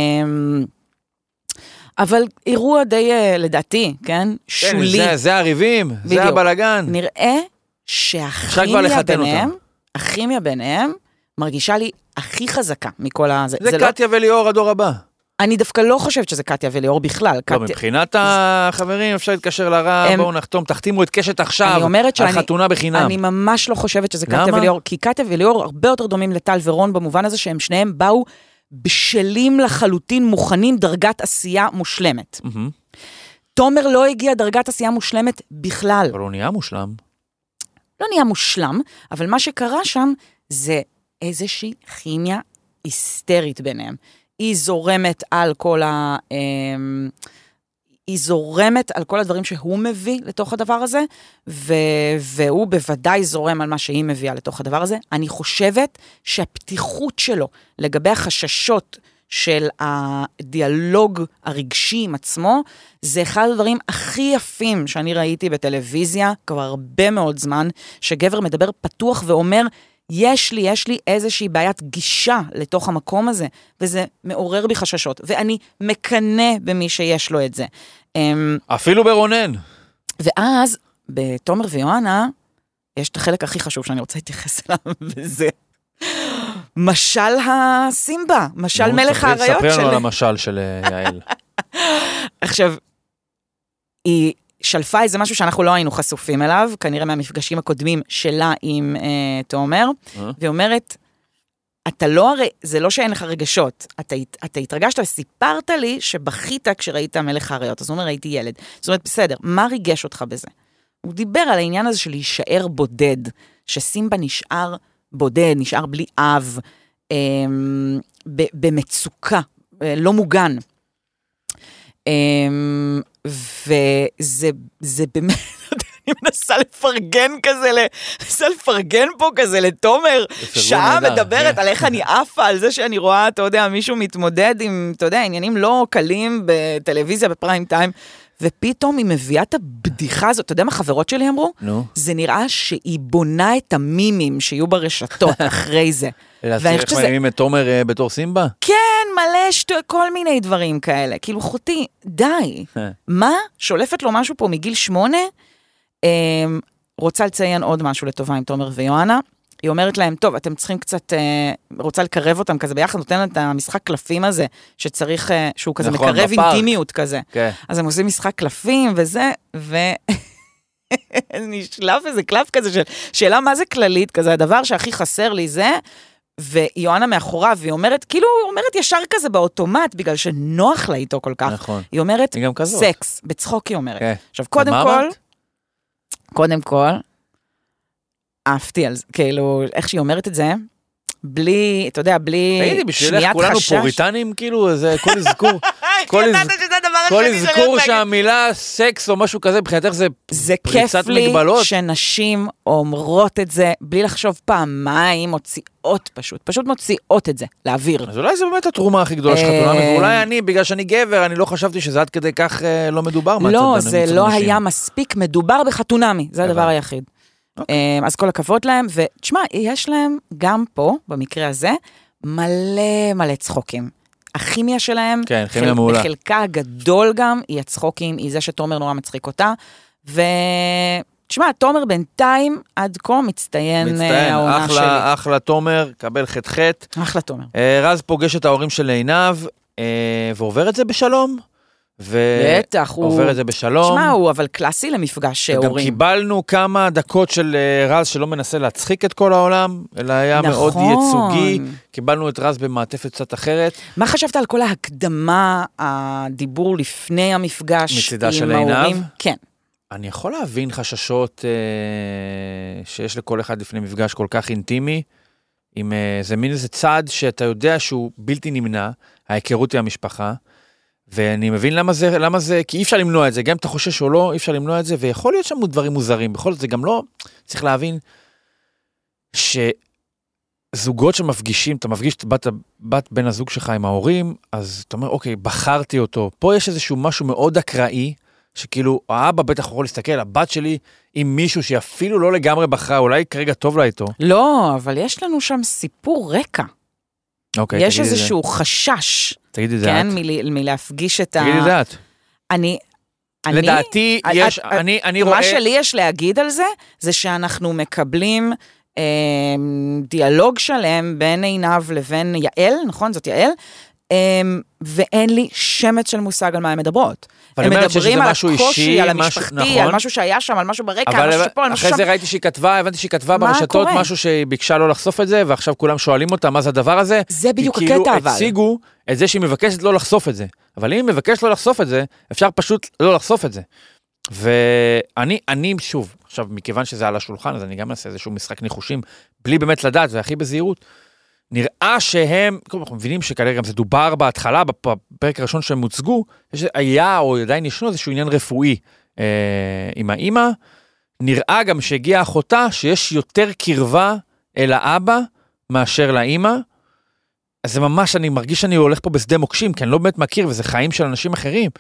Speaker 2: אבל אירוע די, אה, לדעתי, כן?
Speaker 1: כן,
Speaker 2: שולי.
Speaker 1: זה- זה הריבים, זה. הבלגן.
Speaker 2: נראה שהכימיה ביניהם. הכימיה ביניהם, מרגישה לי הכי חזקה מכל ה... זה,
Speaker 1: זה
Speaker 2: לא,
Speaker 1: קטיה וליאור הדור הבא.
Speaker 2: אני דווקא לא חושבת שזה קטיה וליאור בכלל.
Speaker 1: לא,
Speaker 2: קטיה,
Speaker 1: מבחינת החברים אפשר להתקשר לרב,
Speaker 2: הם-
Speaker 1: בואו נחתום, תחתימו את קשת עכשיו,
Speaker 2: אני אומרת
Speaker 1: על
Speaker 2: שאני-
Speaker 1: חתונה בחינם.
Speaker 2: אני ממש לא חושבת שזה קטיה? וליאור, כי קטיה וליאור הרבה יותר דומים לטל ורון במובן הזה שהם שניהם באו בשלים לחלוטין, מוכנים, דרגת עשייה מושלמת. תומר לא הגיע דרגת עשייה מושלמת בכלל.
Speaker 1: אבל הוא נהיה מושלם.
Speaker 2: לא נהיה מושלם, אבל מה שקרה שם זה איזושהי כימיה היסטרית ביניהם. היא זורמת על כל ה... אמ, היא זורמת על כל הדברים שהוא מביא לתוך הדבר הזה, ו... והוא בוודאי זורם על מה שהיא מביאה לתוך הדבר הזה. אני חושבת שהפתיחות שלו לגבי החששות של הדיאלוג הרגשי עם עצמו, זה אחד הדברים הכי יפים שאני ראיתי בטלוויזיה כבר הרבה מאוד זמן, שגבר מדבר פתוח ואומר, יש לי, יש לי איזושהי בעיית גישה לתוך המקום הזה, וזה מעורר בי חששות, ואני מקנא במי שיש לו את זה. אמ,
Speaker 1: אפילו ברונן.
Speaker 2: ואז, בתומר ויואנה, יש את החלק הכי חשוב שאני רוצה להתייחס אליו, [laughs] וזה משל הסימבה, משל מלך האריות
Speaker 1: ספר לנו. על המשל של אה, יעל. [laughs]
Speaker 2: עכשיו, היא שלפה איזה משהו שאנחנו לא היינו חשופים אליו, כנראה מהמפגשים הקודמים שלה עם אה, תומר,
Speaker 1: אה?
Speaker 2: והיא אומרת, אתה לא הרי, זה לא שאין לך רגשות, אתה, אתה התרגשת וסיפרת לי שבכית כשראית מלך האריות, אז הוא אומר, הייתי ילד. זאת אומרת, בסדר, מה ריגש אותך בזה? הוא דיבר על העניין הזה של להישאר בודד, שסימבה נשאר בודד, נשאר בלי אב, אה, ב- במצוקה, אה, לא מוגן. אמ, וזה זה באמת, [laughs] אני מנסה לפרגן כזה, מנסה לפרגן פה כזה לתומר, שעה
Speaker 1: נהדר,
Speaker 2: מדברת
Speaker 1: כן.
Speaker 2: על איך אני עפה, על זה שאני רואה, אתה יודע, מישהו מתמודד עם, אתה יודע, עניינים לא קלים בטלוויזיה בפריים טיים, ופתאום היא מביאה את הבדיחה הזאת, אתה יודע מה חברות שלי אמרו?
Speaker 1: נו.
Speaker 2: זה נראה שהיא בונה את המימים שיהיו ברשתות [laughs] אחרי זה.
Speaker 1: להזכיר איך
Speaker 2: שזה
Speaker 1: מעניינים את תומר אה, בתור סימבה?
Speaker 2: כן, מלא שטו, כל מיני דברים כאלה. כאילו, אחותי, די. מה? שולפת לו משהו פה מגיל שמונה? אמ, רוצה לציין עוד משהו לטובה עם תומר ויואנה. היא אומרת להם, טוב, אתם צריכים קצת, אה, רוצה לקרב אותם כזה ביחד, נותן להם את המשחק קלפים הזה, שצריך, אה, שהוא כזה
Speaker 1: נכון,
Speaker 2: מקרב
Speaker 1: בפארק.
Speaker 2: אינטימיות כזה.
Speaker 1: כן.
Speaker 2: אז הם עושים משחק קלפים וזה, ו... [laughs] נשלף איזה קלף כזה של שאלה מה זה כללית כזה, הדבר שהכי חסר לי זה, ויואנה מאחוריו, והיא אומרת, כאילו, היא אומרת ישר כזה באוטומט, בגלל שנוח לה איתו כל כך.
Speaker 1: נכון.
Speaker 2: היא אומרת,
Speaker 1: היא.
Speaker 2: סקס, בצחוק היא אומרת.
Speaker 1: כן.
Speaker 2: עכשיו, קודם כל? קודם כל, עפתי על זה, כאילו, איך שהיא אומרת את זה, בלי, אתה יודע, בלי
Speaker 1: תגידי, בשבילך
Speaker 2: שמיעת
Speaker 1: כולנו
Speaker 2: חשש.
Speaker 1: פוריטנים, כאילו, זה [laughs] כל אזכור, כל אזכור? שהמילה סקס או משהו כזה, מבחינתך זה
Speaker 2: זה כיף
Speaker 1: פריצת
Speaker 2: לי
Speaker 1: מגבלות.
Speaker 2: שנשים אומרות את זה בלי לחשוב פעמיים, מוציאות פשוט, פשוט מוציאות את זה, לאוויר.
Speaker 1: אז אולי זו באמת התרומה הכי גדולה של
Speaker 2: אה,
Speaker 1: חתונה, ואולי אני, בגלל שאני גבר, אני לא חשבתי שזה עד כדי כך אה, לא מדובר
Speaker 2: לא, זה לא. היה מספיק, מדובר בחתונמי, זה הדבר. היחיד.
Speaker 1: אוקיי.
Speaker 2: אה, אז כל הכבוד להם, ותשמע, יש להם גם פה, במקרה הזה, מלא מלא צחוקים. הכימיה שלהם,
Speaker 1: כן, כימיה מעולה.
Speaker 2: בחלקה הגדול גם, היא הצחוקים, היא זה שתומר נורא מצחיק אותה. ותשמע, תומר בינתיים עד כה מצטיין, אה,
Speaker 1: מצטיין,
Speaker 2: העונה שלי.
Speaker 1: אחלה, אחלה תומר, קבל ח"ח.
Speaker 2: אחלה תומר.
Speaker 1: אה, רז פוגש את ההורים של עינב, אה, ועובר את זה בשלום. ו...
Speaker 2: בטח, הוא...
Speaker 1: עובר את זה בשלום.
Speaker 2: תשמע, הוא אבל קלאסי למפגש
Speaker 1: גם
Speaker 2: הורים.
Speaker 1: קיבלנו כמה דקות של אה, רז שלא מנסה להצחיק את כל העולם, אלא היה מאוד
Speaker 2: נכון.
Speaker 1: ייצוגי. קיבלנו את רז במעטפת קצת אחרת.
Speaker 2: מה חשבת על כל ההקדמה, הדיבור לפני המפגש
Speaker 1: מצידה
Speaker 2: עם
Speaker 1: של
Speaker 2: ההורים?
Speaker 1: עינב?
Speaker 2: כן.
Speaker 1: אני יכול להבין חששות אה, שיש לכל אחד לפני מפגש כל כך אינטימי, עם אה, זה מין איזה צעד שאתה יודע שהוא בלתי נמנע, ההיכרות עם המשפחה, ואני מבין למה זה, למה זה, כי אי אפשר למנוע את זה, גם אם אתה חושש או לא, אי אפשר למנוע את זה, ויכול להיות שם דברים מוזרים, בכל זאת זה גם לא, צריך להבין שזוגות שמפגישים, אתה מפגיש את בת, בת בן הזוג שלך עם ההורים, אז אתה אומר, אוקיי, בחרתי אותו. פה יש איזשהו משהו מאוד אקראי, שכאילו, האבא בטח יכול להסתכל, הבת שלי עם מישהו שהיא אפילו לא לגמרי בחרה, אולי כרגע טוב לה איתו.
Speaker 2: לא, אבל יש לנו שם סיפור רקע.
Speaker 1: אוקיי,
Speaker 2: יש
Speaker 1: תגידי את זה.
Speaker 2: איזשהו חשש,
Speaker 1: תגידי זה
Speaker 2: כן,
Speaker 1: את.
Speaker 2: מל- מלהפגיש את ה...
Speaker 1: תגידי זה את.
Speaker 2: אני... אני-
Speaker 1: לדעתי,
Speaker 2: את-
Speaker 1: יש,
Speaker 2: את-
Speaker 1: אני אני רואה...
Speaker 2: מה שלי יש להגיד על זה, זה שאנחנו מקבלים אה, דיאלוג שלם בין עינב לבין יעל, נכון? זאת יעל? אה, ואין לי שמץ של מושג על מה הן מדברות. הם
Speaker 1: שיש
Speaker 2: מדברים על הקושי, על המשפחתי,
Speaker 1: נכון.
Speaker 2: על משהו שהיה שם, על משהו ברקע, על משהו שפה, על משהו
Speaker 1: אחרי
Speaker 2: שם.
Speaker 1: זה ראיתי שהיא כתבה, הבנתי שהיא כתבה ברשתות
Speaker 2: קורה?
Speaker 1: משהו שהיא ביקשה לא לחשוף את זה, ועכשיו כולם שואלים אותה מה זה הדבר הזה.
Speaker 2: זה בדיוק
Speaker 1: כי
Speaker 2: הקטע,
Speaker 1: כאילו
Speaker 2: אבל.
Speaker 1: הציגו את זה שהיא מבקשת לא לחשוף את זה. אבל אם היא מבקשת לא לחשוף את זה, אפשר פשוט לא לחשוף את זה. ואני, אני, שוב, עכשיו, מכיוון שזה על השולחן, אז אני גם אעשה איזשהו משחק ניחושים, בלי באמת לדעת, והכי בזהירות. נראה שהם, קודם אנחנו מבינים שכנראה גם זה דובר בהתחלה, בפרק הראשון שהם הוצגו, היה או עדיין ישנו איזשהו עניין רפואי אה, עם האימא. נראה גם שהגיעה אחותה שיש יותר קרבה אל האבא מאשר לאימא. אז זה ממש, אני מרגיש שאני הולך פה בשדה מוקשים, כי אני לא באמת מכיר, וזה חיים של אנשים אחרים.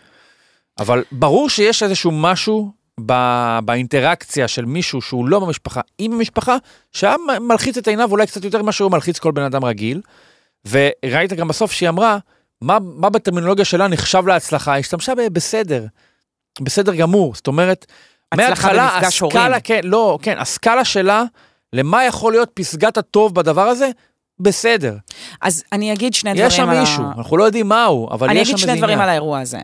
Speaker 1: אבל ברור שיש איזשהו משהו ב- באינטראקציה של מישהו שהוא לא במשפחה, עם המשפחה, שהיה מלחיץ את עיניו אולי קצת יותר ממה שהוא מלחיץ כל בן אדם רגיל. וראית גם בסוף שהיא אמרה, מה, מה בטרמינולוגיה שלה נחשב להצלחה? היא השתמשה בבסדר, בסדר גמור. זאת אומרת, מההתחלה, הסקאלה. כן, לא, כן, הסקאלה שלה, למה יכול להיות פסגת הטוב בדבר הזה? בסדר.
Speaker 2: אז אני אגיד שני דברים
Speaker 1: יש שם
Speaker 2: על ה-
Speaker 1: מישהו, אנחנו לא יודעים מהו, אבל
Speaker 2: אני
Speaker 1: יש שם
Speaker 2: אגיד
Speaker 1: איזה
Speaker 2: שני דברים
Speaker 1: עניין.
Speaker 2: על האירוע הזה.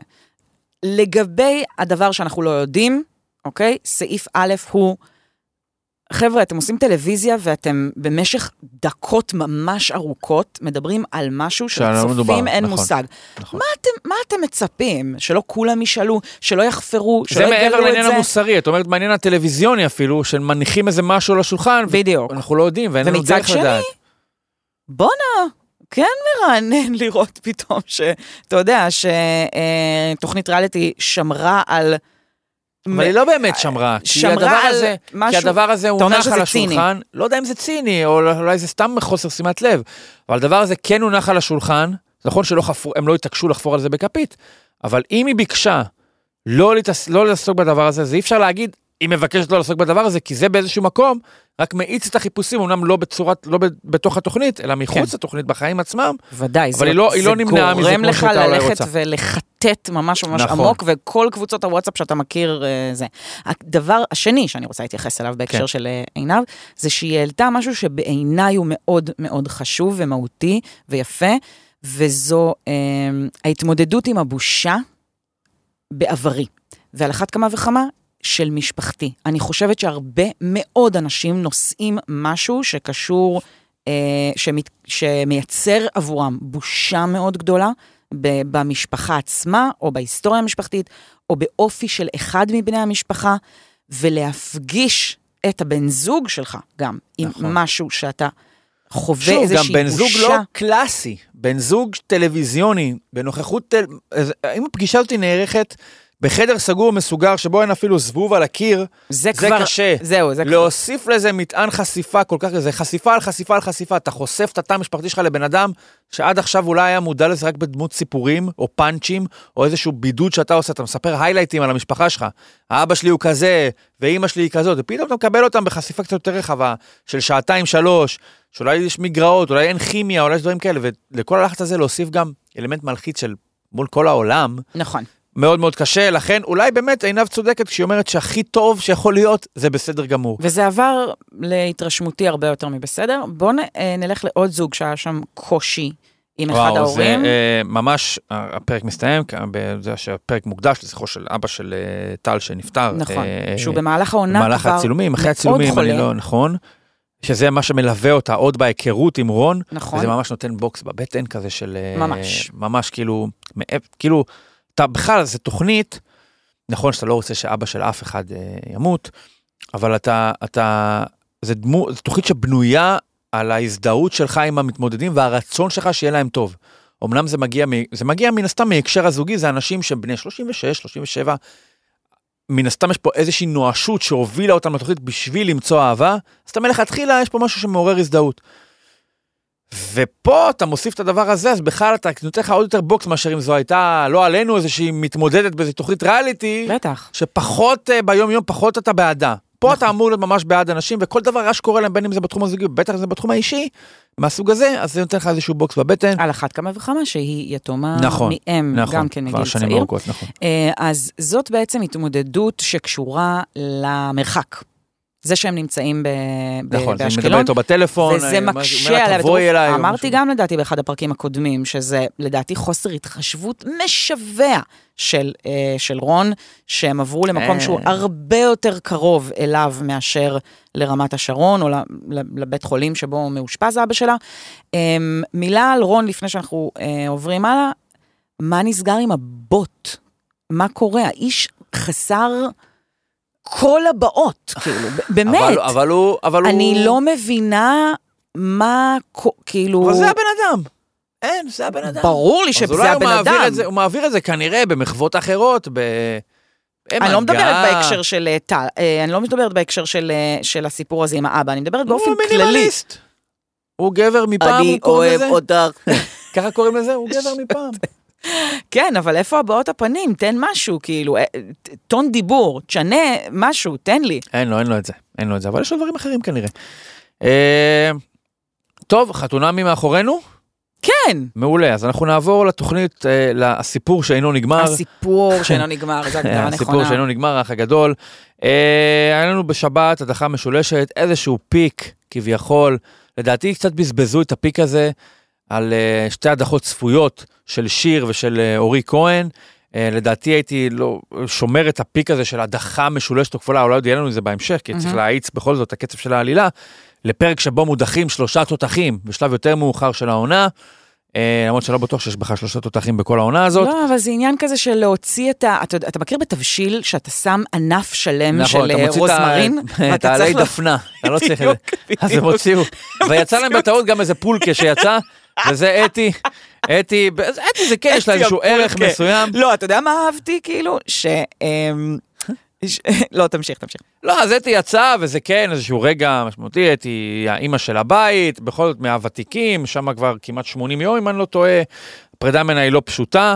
Speaker 2: לגבי הדבר שאנחנו לא יודעים, אוקיי? סעיף א' הוא, חבר'ה, אתם עושים טלוויזיה ואתם במשך דקות ממש ארוכות מדברים על משהו שלצופים אין
Speaker 1: נכון,
Speaker 2: מושג.
Speaker 1: נכון.
Speaker 2: מה אתם, מה אתם מצפים? שלא כולם ישאלו, שלא יחפרו, שלא
Speaker 1: זה מעבר
Speaker 2: יגלו את
Speaker 1: לעניין
Speaker 2: זה?
Speaker 1: המוסרי, את אומרת מעניין הטלוויזיוני אפילו, שמניחים איזה משהו על השולחן,
Speaker 2: בדיוק.
Speaker 1: ואנחנו לא יודעים ואין לנו דרך
Speaker 2: שני,
Speaker 1: לדעת.
Speaker 2: בואנה, כן מרענן [laughs] לראות פתאום שאתה יודע שתוכנית ריאליטי שמרה על...
Speaker 1: אבל היא לא באמת שמרה, כי הדבר הזה, כי
Speaker 2: משהו-
Speaker 1: הדבר הזה הונח על
Speaker 2: ציני.
Speaker 1: השולחן, לא יודע אם זה ציני, או אולי זה סתם חוסר שימת לב, אבל הדבר הזה כן הונח על השולחן, זה נכון שהם לא התעקשו לחפור על זה בכפית, אבל אם היא ביקשה לא, להתעס... לא לעסוק בדבר הזה, אז אי אפשר להגיד, היא מבקשת לא לעסוק בדבר הזה, כי זה באיזשהו מקום רק מאיץ את החיפושים, אמנם לא בצורת, לא בתוך התוכנית, אלא מחוץ
Speaker 2: כן.
Speaker 1: לתוכנית, בחיים עצמם.
Speaker 2: ודאי,
Speaker 1: אבל היא לא- היא לא נמנעה מזה
Speaker 2: זה גורם
Speaker 1: כמו
Speaker 2: לך ללכת. ולחטט ממש ממש
Speaker 1: נכון.
Speaker 2: עמוק, וכל קבוצות הוואטסאפ שאתה מכיר אה, זה. הדבר השני שאני רוצה להתייחס אליו בהקשר
Speaker 1: כן.
Speaker 2: של אה, עינב, זה שהיא העלתה משהו שבעיניי הוא מאוד מאוד חשוב ומהותי ויפה, וזו אה, ההתמודדות עם הבושה בעברי. ועל אחת כמה וכמה, של משפחתי. אני חושבת שהרבה מאוד אנשים נושאים משהו שקשור, אה, שמת, שמייצר עבורם בושה מאוד גדולה ב- במשפחה עצמה, או בהיסטוריה המשפחתית, או באופי של אחד מבני המשפחה, ולהפגיש את הבן זוג שלך גם עם
Speaker 1: נכון.
Speaker 2: משהו שאתה חווה
Speaker 1: שוב, גם
Speaker 2: איזושהי
Speaker 1: בן
Speaker 2: בושה.
Speaker 1: זוג לא קלאסי, בן זוג טלוויזיוני, בנוכחות, טל... אם הפגישה הזאת נערכת בחדר סגור ומסוגר, שבו אין אפילו זבוב על הקיר,
Speaker 2: זה
Speaker 1: זה
Speaker 2: כבר,
Speaker 1: קשה.
Speaker 2: זהו, זה כבר,
Speaker 1: להוסיף לזה מטען חשיפה כל כך, זה חשיפה על חשיפה על חשיפה, אתה חושף את התא המשפחתי שלך לבן אדם שעד עכשיו אולי היה מודע לזה רק בדמות סיפורים, או פאנצ'ים, או איזשהו בידוד שאתה עושה, אתה מספר היילייטים על המשפחה שלך, האבא שלי הוא כזה, ואימא שלי היא כזאת, ופתאום אתה מקבל אותם בחשיפה קצת יותר רחבה, של שעתיים שלוש, שאולי יש מגרעות, אולי אין כימיה, אולי יש דברים כאלה, ולכל הלחץ הזה להוסיף גם אלמנט מלחיץ של מול כל העולם,
Speaker 2: נכון.
Speaker 1: מאוד מאוד קשה, לכן אולי באמת עינב צודקת כשהיא אומרת שהכי טוב שיכול להיות, זה בסדר גמור.
Speaker 2: וזה עבר להתרשמותי הרבה יותר מבסדר. בואו נלך לעוד זוג שהיה שם קושי עם אחד
Speaker 1: וואו,
Speaker 2: ההורים.
Speaker 1: זה אה, ממש, אה, הפרק מסתיים, זה שהפרק מוקדש לזכרו של אבא של אה, טל שנפטר.
Speaker 2: נכון,
Speaker 1: אה,
Speaker 2: שהוא במהלך העונה כבר
Speaker 1: במהלך הצילומים, אחרי הצילומים. אני לא, נכון. שזה מה שמלווה אותה עוד בהיכרות עם רון,
Speaker 2: נכון.
Speaker 1: וזה ממש נותן בוקס בבטן כזה של... אה,
Speaker 2: ממש.
Speaker 1: ממש כאילו, כאילו, אתה בכלל, זו תוכנית, נכון שאתה לא רוצה שאבא של אף אחד אה, ימות, אבל אתה, אתה, זה דמו, זו תוכנית שבנויה על ההזדהות שלך עם המתמודדים והרצון שלך שיהיה להם טוב. אמנם זה מגיע, זה מגיע מן הסתם מהקשר הזוגי, זה אנשים שהם בני 36, 37, מן הסתם יש פה איזושהי נואשות שהובילה אותם לתוכנית בשביל למצוא אהבה, אז אתה מלכתחילה יש פה משהו שמעורר הזדהות. ופה אתה מוסיף את הדבר הזה, אז בכלל אתה נותן לך עוד יותר בוקס מאשר אם זו הייתה, לא עלינו, איזושהי מתמודדת באיזושהי תוכנית ריאליטי,
Speaker 2: בטח.
Speaker 1: שפחות אה, ביום יום, פחות אתה בעדה. פה
Speaker 2: נכון.
Speaker 1: אתה אמור להיות ממש בעד אנשים, וכל דבר רע שקורה להם, בין אם זה בתחום הזוגי, בטח זה בתחום האישי, מהסוג הזה, אז זה נותן לך איזשהו בוקס בבטן.
Speaker 2: על אחת כמה וכמה שהיא יתומה
Speaker 1: נכון,
Speaker 2: מאם,
Speaker 1: נכון,
Speaker 2: גם כן מגיל צעיר.
Speaker 1: ארוכות, נכון.
Speaker 2: אה, אז זאת בעצם התמודדות שקשורה למרחק. זה שהם נמצאים ב- ב-
Speaker 1: נכון, אני מדבר
Speaker 2: באשקלון,
Speaker 1: איתו בטלפון,
Speaker 2: וזה
Speaker 1: אני אומר-
Speaker 2: מקשה.
Speaker 1: תבואי אליי.
Speaker 2: אמרתי. גם לדעתי באחד הפרקים הקודמים, שזה לדעתי חוסר התחשבות משווע של, אה, של רון, שהם עברו למקום
Speaker 1: אה.
Speaker 2: שהוא הרבה יותר קרוב אליו מאשר לרמת השרון, או לבית חולים שבו מאושפז אבא שלה. אה, מילה על רון לפני שאנחנו אה, עוברים הלאה, מה נסגר עם הבוט? מה קורה? האיש חסר כל הבאות, כאילו, באמת.
Speaker 1: אבל, אבל הוא, אבל
Speaker 2: אני
Speaker 1: הוא...
Speaker 2: לא מבינה מה, כאילו...
Speaker 1: אבל זה הבן אדם. אין, זה הבן אדם.
Speaker 2: ברור לי שזה הבן
Speaker 1: הוא
Speaker 2: אדם.
Speaker 1: זה, הוא מעביר את זה כנראה במחוות אחרות, ב...
Speaker 2: אני לא מדברת. בהקשר של אה, טל, אה, אני לא מדברת בהקשר של, אה, של הסיפור הזה עם האבא, אני מדברת באופן
Speaker 1: הוא
Speaker 2: כללי.
Speaker 1: מינימליסט. הוא גבר מפעם, הוא קוראים לזה?
Speaker 2: אותך.
Speaker 1: ככה קוראים לזה? הוא גבר מפעם. [laughs]
Speaker 2: כן, אבל איפה הבעות הפנים? תן משהו, כאילו, אה, טון דיבור, תשנה משהו, תן לי.
Speaker 1: אין לו, אין לו את זה. אין לו את זה, אבל יש לו דברים אחרים כנראה. אה, טוב, חתונמי מאחורינו?
Speaker 2: כן,
Speaker 1: מעולה, אז אנחנו נעבור לתוכנית, אה, לסיפור שאינו נגמר.
Speaker 2: הסיפור [laughs] שאינו נגמר, זו הגדרה
Speaker 1: הסיפור
Speaker 2: נכונה.
Speaker 1: שאינו נגמר, האח הגדול. אה, היה לנו בשבת הדחה משולשת, איזשהו פיק, כביכול. לדעתי קצת בזבזו את הפיק הזה על אה, שתי הדחות צפויות של שיר ושל אה, אורי כהן. אה, לדעתי הייתי לא, שומר את הפיק הזה של הדחה משולשת או כפולה, אולי עוד יהיה לנו את זה בהמשך, כי צריך
Speaker 2: מהמם.
Speaker 1: להאיץ בכל זאת את הקצב של העלילה, לפרק שבו מודחים שלושה תותחים בשלב יותר מאוחר של העונה. אה, למרות שלא בטוח שיש בכלל שלושה תותחים בכל העונה הזאת.
Speaker 2: לא, אבל זה עניין כזה של להוציא את ה... אתה, אתה מכיר בתבשיל שאתה שם ענף שלם
Speaker 1: נכון,
Speaker 2: של
Speaker 1: אתה
Speaker 2: אה,
Speaker 1: מוציא את
Speaker 2: רוזמרין? [laughs]
Speaker 1: העלי
Speaker 2: צריך
Speaker 1: דפנה, אתה לא צריך [laughs] את זה. אז הם. הוציאו, ויצא להם בטעות גם איזה פולקה שיצא, [laughs] וזה אתי, אתי, אתי זה כן, יש לה איזשהו ערך
Speaker 2: הפולקה.
Speaker 1: מסוים.
Speaker 2: לא, אתה יודע מה אהבתי? כאילו, ש... אמ, [laughs] לא, תמשיך, תמשיך.
Speaker 1: לא, אז אתי יצאה, וזה כן איזשהו רגע משמעותי, אתי האימא של הבית, בכל זאת מהוותיקים, שם כבר כמעט 80 יום, אם אני לא טועה, הפרידה ממנה היא לא פשוטה,